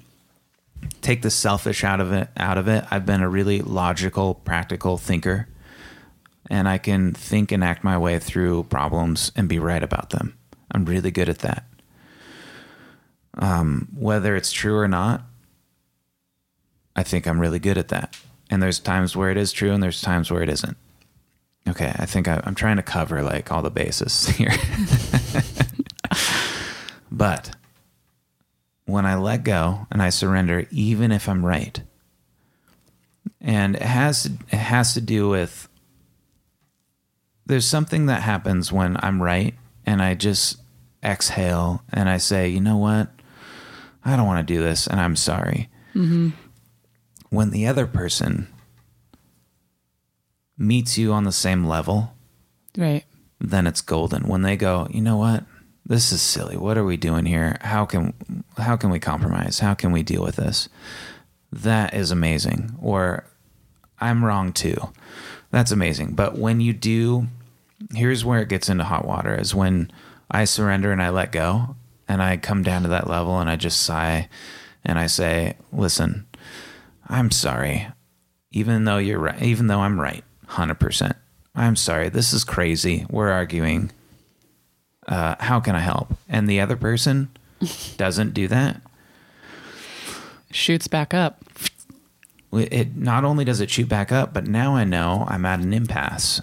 A: Take the selfish out of it out of it. I've been a really logical, practical thinker. And I can think and act my way through problems and be right about them. I'm really good at that. Um, whether it's true or not, I think I'm really good at that. And there's times where it is true and there's times where it isn't. Okay, I think I, I'm trying to cover like all the bases here. But when I let go and I surrender, even if I'm right, and it has it has to do with there's something that happens when I'm right and I just exhale and I say, you know what, I don't want to do this and I'm sorry mm-hmm. when the other person meets you on the same level,
B: Right.
A: then it's golden. When they go, you know what? This is silly. What are we doing here? How can how can we compromise? How can we deal with this? That is amazing. Or I'm wrong too. That's amazing. But when you do, here's where it gets into hot water is when I surrender and I let go and I come down to that level and I just sigh and I say, listen, I'm sorry. Even though you're right, even though I'm right, 100%. I'm sorry. This is crazy. We're arguing. Uh, how can I help? And the other person doesn't do that.
B: Shoots back up.
A: It not only does it shoot back up, but now I know I'm at an impasse.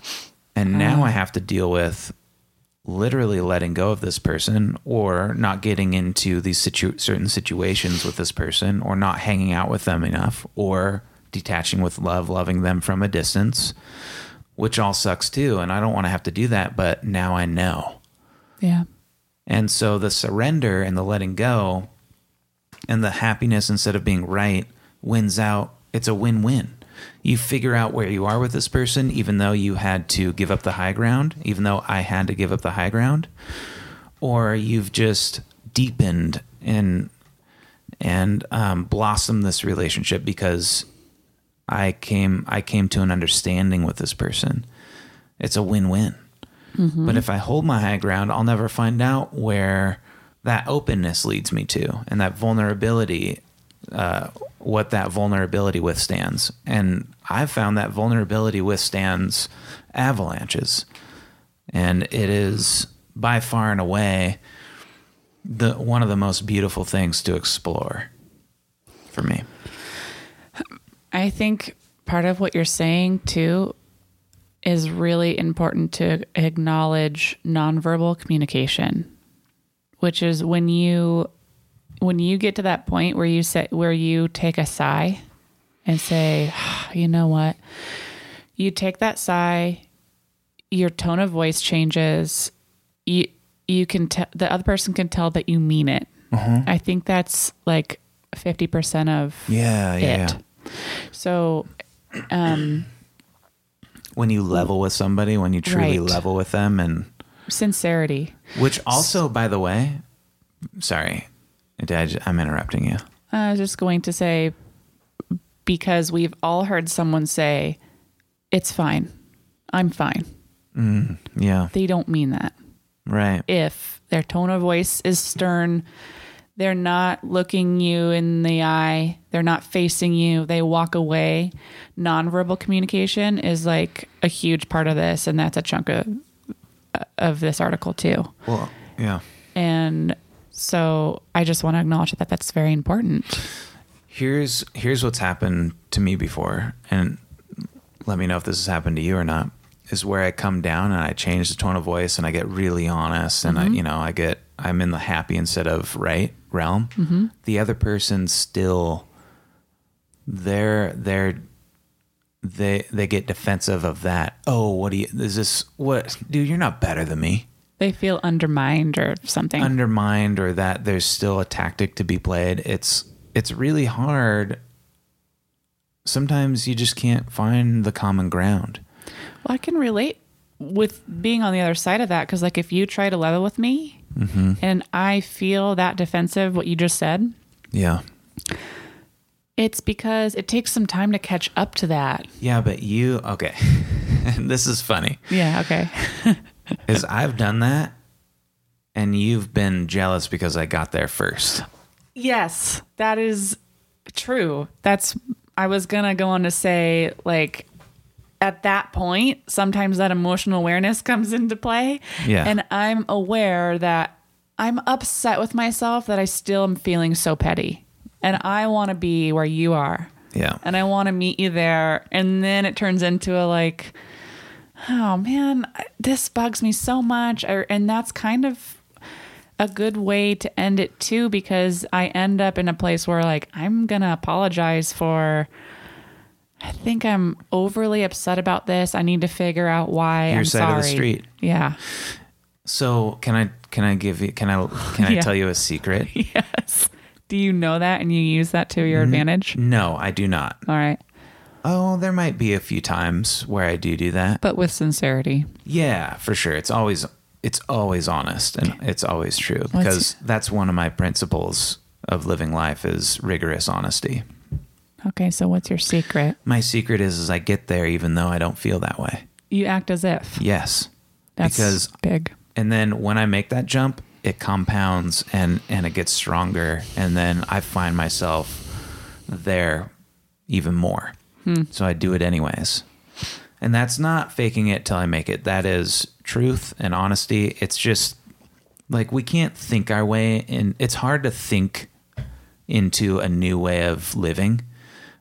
A: And now I have to deal with literally letting go of this person or not getting into these situ- certain situations with this person or not hanging out with them enough or detaching with love, loving them from a distance, which all sucks too. And I don't want to have to do that, but now I know.
B: Yeah.
A: And so the surrender and the letting go and the happiness instead of being right wins out. It's a win win. You figure out where you are with this person, even though you had to give up the high ground, even though I had to give up the high ground, or you've just deepened and and um, blossomed this relationship because I came I came to an understanding with this person. It's a win win. But if I hold my high ground, I'll never find out where that openness leads me to and that vulnerability, uh, what that vulnerability withstands. And I've found that vulnerability withstands avalanches. And it is by far and away the one of the most beautiful things to explore for me.
B: I think part of what you're saying too is really important to acknowledge nonverbal communication. which is when you when you get to that point where you say where you take a sigh and say, you know what? You take that sigh, your tone of voice changes. You you can tell the other person can tell that you mean it. I think that's like fifty percent of
A: Yeah, yeah,
B: it.
A: yeah.
B: So, um,
A: When you level with somebody, when you truly
B: Right.
A: level with them, and
B: sincerity.
A: which also, by the way, sorry, ju- I'm interrupting you.
B: I was just going to say because we've all heard someone say, "It's fine, I'm fine."
A: Mm, yeah,
B: They don't mean that.
A: right.
B: if their tone of voice is stern, they're not looking you in the eye, they're not facing you, they walk away. Nonverbal communication is like a huge part of this, and that's a chunk of of this article too.
A: Well, yeah.
B: And so I just want to acknowledge that that's very important.
A: Here's here's what's happened to me before, and let me know if this has happened to you or not. Is where I come down and I change the tone of voice and I get really honest and I mm-hmm. you know I get I'm in the happy instead of right realm. Mm-hmm. The other person still they're they're they they get defensive of that. Oh, what do you is this what dude, you're not better than me.
B: They feel undermined or something.
A: undermined or that there's still a tactic to be played. It's it's really hard. Sometimes you just can't find the common ground.
B: Well, I can relate with being on the other side of that because, like, if you try to level with me Mm-hmm. and I feel that defensive, what you just said,
A: Yeah.
B: it's because it takes some time to catch up to that.
A: Yeah, but you okay. this is funny.
B: Yeah. Okay.
A: Is I've done that and you've been jealous because I got there first.
B: yes, that is true. That's, I was going to go on to say, like, at that point, sometimes that emotional awareness comes into play.
A: Yeah.
B: And I'm aware that I'm upset with myself that I still am feeling so petty. And I want to be where you are.
A: Yeah.
B: And I want to meet you there. And then it turns into a like, oh man, this bugs me so much. Or- And that's kind of a good way to end it too, because I end up in a place where like, I'm going to apologize for. I think I'm overly upset about this. I need to figure out why.
A: Your
B: I'm
A: side of the street.
B: Yeah.
A: So can I can I give you can I can I
B: Yeah.
A: tell you a secret?
B: Yes. Do you know that and you use that to your advantage?
A: No, I do not.
B: All right.
A: Oh, there might be a few times where I do do that.
B: But with sincerity.
A: Yeah, for sure. It's always it's always honest and it's always true because that's one of my principles of living life is rigorous honesty.
B: Okay. So what's your secret?
A: My secret is is I get there even though I don't feel that way.
B: You act as if.
A: Yes.
B: That's
A: because
B: big.
A: and then when I make that jump, it compounds and and it gets stronger and then I find myself there even more. Hmm. So I do it anyways. And that's not faking it till I make it. That is truth and honesty. It's just like we can't think our way in it's hard to think into a new way of living,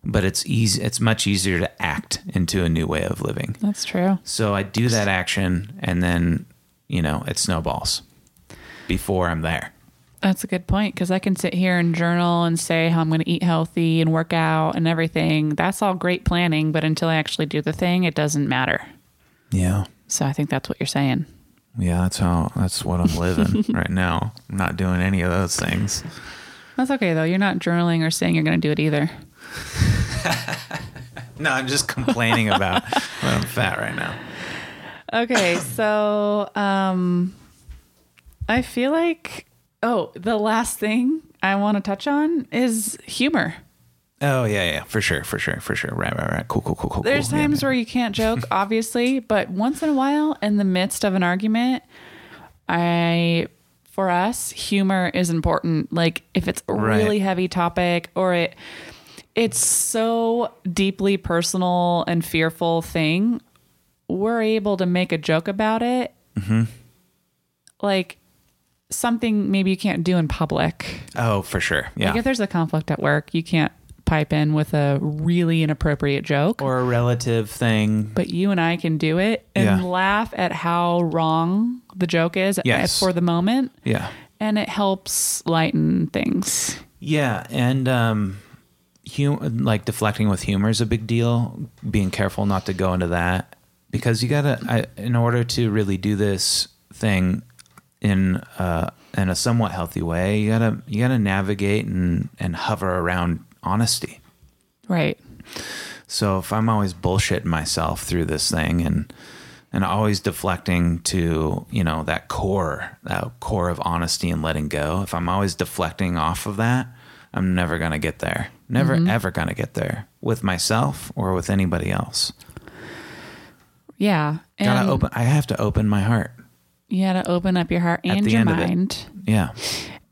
A: but it's easy it's much easier to act into a new way of living.
B: That's true.
A: So I do that action and then, you know, it snowballs before I'm there.
B: That's a good point because I can sit here and journal and say how I'm going to eat healthy and work out and everything. That's all great planning, but until I actually do the thing, it doesn't matter.
A: Yeah.
B: So I think that's what you're saying.
A: Yeah, that's how that's what I'm living right now. I'm not doing any of those things.
B: That's okay though. You're not journaling or saying you're going to do it either.
A: No, I'm just complaining about when I'm fat right now.
B: Okay, so um I feel like oh, the last thing I want to touch on is humor.
A: Oh yeah, yeah, for sure, for sure, for sure. Right, right, right. Cool, cool, cool, cool.
B: There's
A: cool.
B: Times
A: man.
B: where you can't joke, obviously, but once in a while, in the midst of an argument, I, for us, humor is important. Like if it's a
A: Right.
B: really heavy topic or it, it's so deeply personal and fearful thing, we're able to make a joke about it.
A: Mm-hmm.
B: Like something maybe you can't do in public.
A: Oh, for sure. Yeah.
B: Like if there's a conflict at work, you can't pipe in with a really inappropriate joke
A: or a relative thing.
B: but you and I can do it and
A: Yeah.
B: laugh at how wrong the joke is
A: Yes.
B: for the moment.
A: Yeah.
B: and it helps lighten things.
A: Yeah, and um, hum- like deflecting with humor is a big deal. Being careful not to go into that because you gotta, I, in order to really do this thing in uh, in a somewhat healthy way, you gotta you gotta navigate and and hover around honesty.
B: Right.
A: So if I'm always bullshitting myself through this thing and and always deflecting to you know that core that core of honesty and letting go if i'm always deflecting off of that i'm never going to get there never ever going to get there with myself or with anybody else
B: Yeah.
A: gotta open i have to open my heart
B: you gotta open up your heart and your
A: end of it.
B: mind.
A: yeah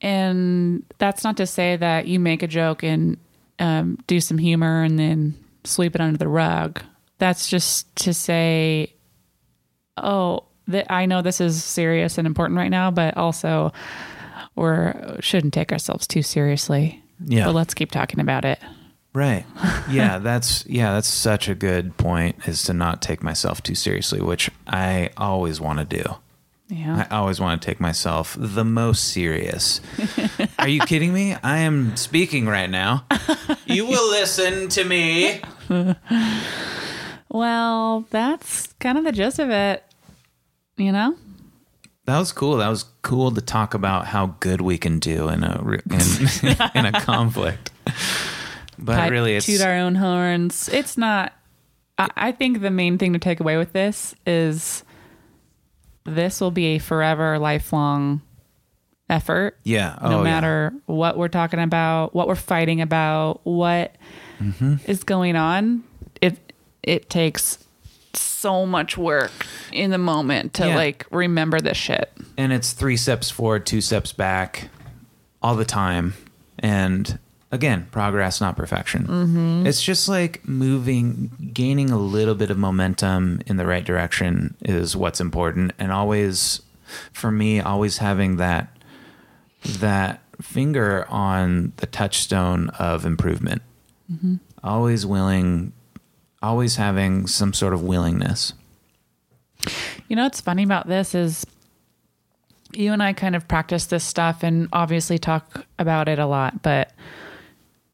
B: And that's not to say that you make a joke and um, do some humor and then sweep it under the rug. That's just to say, oh, that I know this is serious and important right now, but also we're shouldn't take ourselves too seriously.
A: Yeah
B: But let's keep talking about it.
A: right yeah that's yeah that's such a good point is to not take myself too seriously which i always want to do
B: Yeah.
A: I always want to take myself the most serious. Are you kidding me? I am speaking right now. You will listen to me.
B: well, that's kind of the gist of it. You know?
A: That was cool. That was cool to talk about how good we can do in a in, in a conflict. But really, it's
B: toot our own horns. It's not. I, I think the main thing to take away with this is this will be a forever, lifelong effort.
A: yeah. Oh,
B: no
A: yeah.
B: matter what we're talking about, what we're fighting about, what is
A: Mm-hmm.
B: going on, it it takes so much work in the moment to
A: Yeah.
B: like remember this shit.
A: and it's three steps forward, two steps back, all the time. And again, progress, not perfection. Mm-hmm. It's just like moving, gaining a little bit of momentum in the right direction is what's important. And always, for me, always having that that finger on the touchstone of improvement. Mm-hmm. Always willing, always having some sort of willingness.
B: You know what's funny about this is you and I kind of practice this stuff and obviously talk about it a lot, but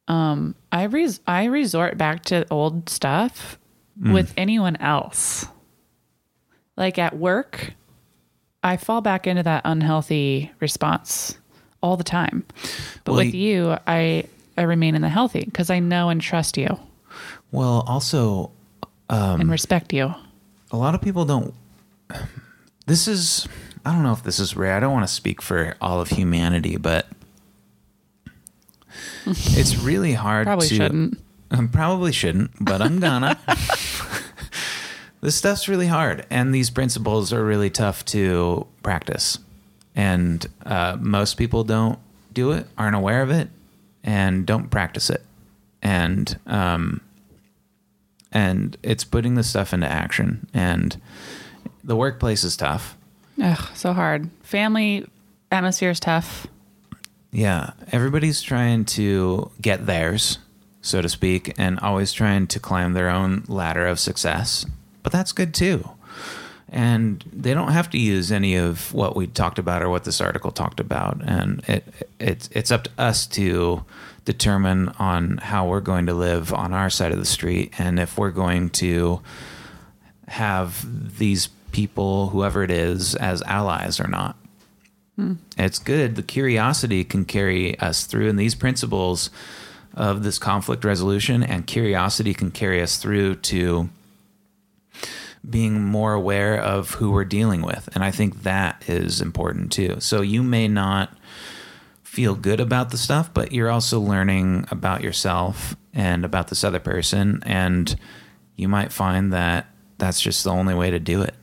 B: um I res- I resort back to old stuff with anyone else. Like at work, I fall back into that unhealthy response all the time. But
A: Well,
B: with you, I I remain in the healthy because I know and trust you
A: Well, also,
B: and respect you.
A: a lot of people don't this is i don't know if this is rare i don't want to speak for all of humanity but it's really hard
B: Probably
A: to
B: shouldn't.
A: Um, probably shouldn't but i'm gonna this stuff's really hard and these principles are really tough to practice and uh, most people don't do it aren't aware of it and don't practice it and um, and it's putting the stuff into action and the workplace is tough
B: Ugh, so hard. Family atmosphere is tough.
A: yeah everybody's trying to get theirs so to speak and always trying to climb their own ladder of success but that's good too and they don't have to use any of what we talked about or what this article talked about. And it it's it's up to us to determine on how we're going to live on our side of the street. And if we're going to have these people whoever it is as allies or not. Hmm. It's good. The curiosity can carry us through. And these principles of this conflict resolution and curiosity can carry us through to being more aware of who we're dealing with. And I think that is important too. So you may not feel good about the stuff, but you're also learning about yourself and about this other person. And you might find that that's just the only way to do it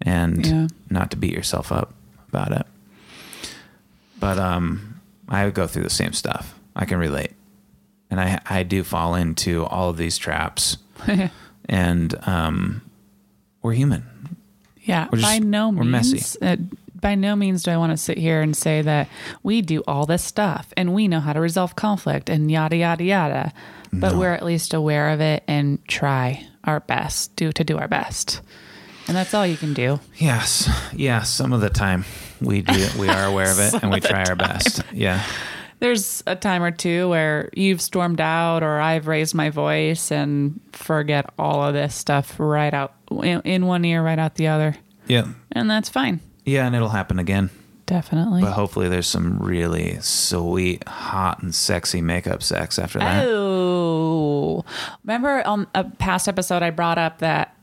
A: and
B: Yeah.
A: not to beat yourself up about it. But um, I would go through the same stuff. I can relate. And I, I do fall into all of these traps. and um, we're human.
B: Yeah,
A: We're just-
B: by no
A: we're
B: means.
A: messy.
B: Uh, by no means do I want to sit here and say that we do all this stuff and we know how to resolve conflict and yada yada yada. But
A: No.
B: we're at least aware of it and try our best, do to do our best, and that's all you can do.
A: Yes, yeah, some of the time. we do. We are aware of it, and we try our best. Yeah.
B: There's a time or two where you've stormed out or I've raised my voice and forget all of this stuff right out in one ear, right out the other.
A: Yeah.
B: And that's fine.
A: Yeah, and it'll happen again.
B: Definitely.
A: But hopefully, there's some really sweet, hot, and sexy makeup sex after that.
B: Oh, remember on a past episode I brought up that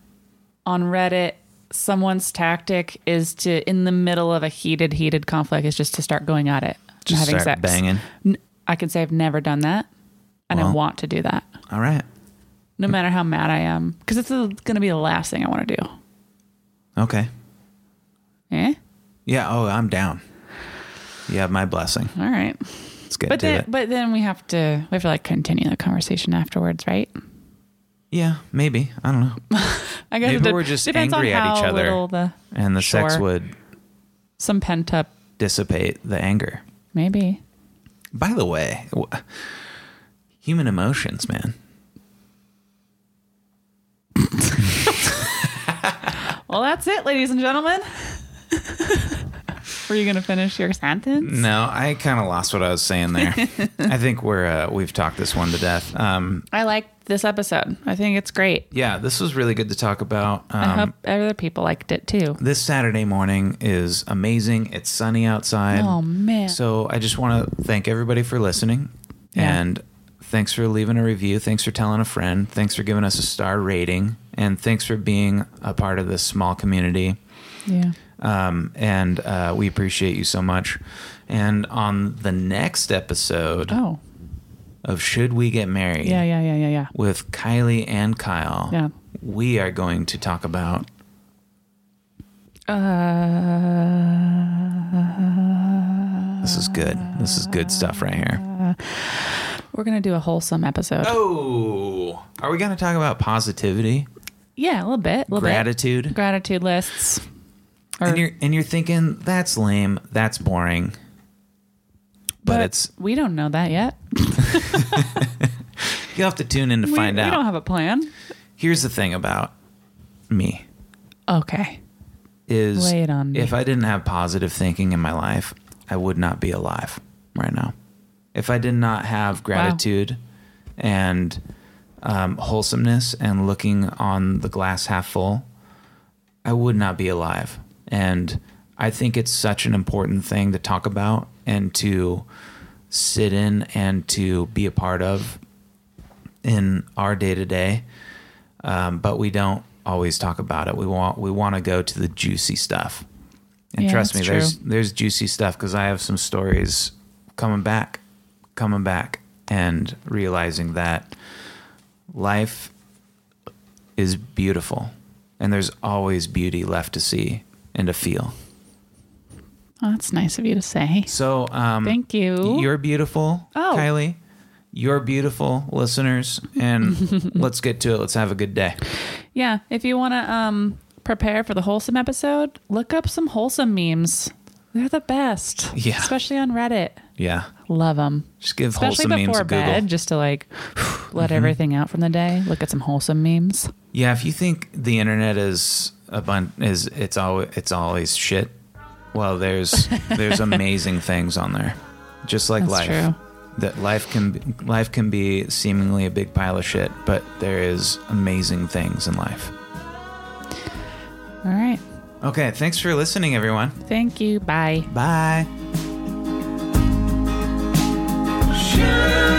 B: on Reddit, someone's tactic is to, in the middle of a heated, heated conflict, is just to start going at it,
A: Just
B: having
A: start
B: sex.
A: banging.
B: I can say I've never done that, and I
A: Well.
B: want to do that,
A: All right.
B: No matter how mad I am, because it's going to be the last thing I want to do.
A: Okay.
B: Eh?
A: Yeah. Oh, I'm down. You have my blessing.
B: All right.
A: Let's get
B: But
A: to
B: then,
A: it.
B: but then we have to we have to like continue the conversation afterwards, right?
A: Yeah, maybe. I don't know.
B: I guess
A: Maybe we're just angry at each other.
B: the
A: And the sex would
B: some pent up
A: dissipate the anger.
B: maybe.
A: By the way, human emotions, man.
B: Well, that's it, ladies and gentlemen. Were you gonna finish your sentence?
A: No, I kind of lost what I was saying there. I think we're uh, we've talked this one to death. Um,
B: I liked this episode. I think it's great.
A: yeah, this was really good to talk about. Um,
B: I hope other people liked it too.
A: this Saturday morning is amazing. It's sunny outside.
B: Oh man.
A: So I just want to thank everybody for listening,
B: Yeah.
A: and thanks for leaving a review. Thanks for telling a friend. Thanks for giving us a star rating, and thanks for being a part of this small community.
B: yeah.
A: Um, and uh, we appreciate you so much. And on the next episode
B: Oh.
A: of Should We Get Married
B: Yeah, yeah, yeah, yeah, yeah.
A: with Kylie and Kyle,
B: Yeah.
A: we are going to talk about
B: Uh,
A: this is good. This is good stuff right here.
B: we're gonna do a wholesome episode.
A: Oh, are we going to talk about positivity,
B: Yeah, a little bit. A little
A: gratitude?
B: Bit. Gratitude lists. Or,
A: and you're and you're thinking that's lame, that's boring. But, it's
B: we don't know that yet.
A: you have to tune in to
B: We,
A: find
B: we
A: out.
B: We don't have a plan.
A: Here's the thing about me
B: Okay.
A: is
B: Lay it on me.
A: if I didn't have positive thinking in my life, I would not be alive right now. If I did not have gratitude and um, wholesomeness and looking on the glass half full, I would not be alive. And I think it's such an important thing to talk about and to sit in and to be a part of in our day to day. But we don't always talk about it. We want we want to go to the juicy stuff. And
B: Yeah,
A: trust me,
B: that's
A: there's there's juicy stuff because I have some stories coming back, coming back, and realizing that life is beautiful, and there's always beauty left to see and to feel.
B: Oh, that's nice of you to say.
A: So, um,
B: Thank you.
A: You're beautiful,
B: Oh.
A: Kylie. You're beautiful, listeners, and let's get to it. Let's have a good day.
B: Yeah, if you want to um, prepare for the wholesome episode, look up some wholesome memes. They're the best.
A: Yeah.
B: Especially on Reddit.
A: Yeah,
B: Love them.
A: just give
B: Especially
A: wholesome memes
B: before
A: a Google. Mm-hmm.
B: bed, just to like let everything out from the day. Look at some wholesome memes.
A: Yeah, if you think the internet is a bun is it's always it's always shit. Well, there's there's amazing things on there, just like
B: That's
A: life.
B: true.
A: That life can be, life can be seemingly a big pile of shit, but there is amazing things in life.
B: All right.
A: Okay, thanks for listening, everyone.
B: Thank you. Bye.
A: Bye you.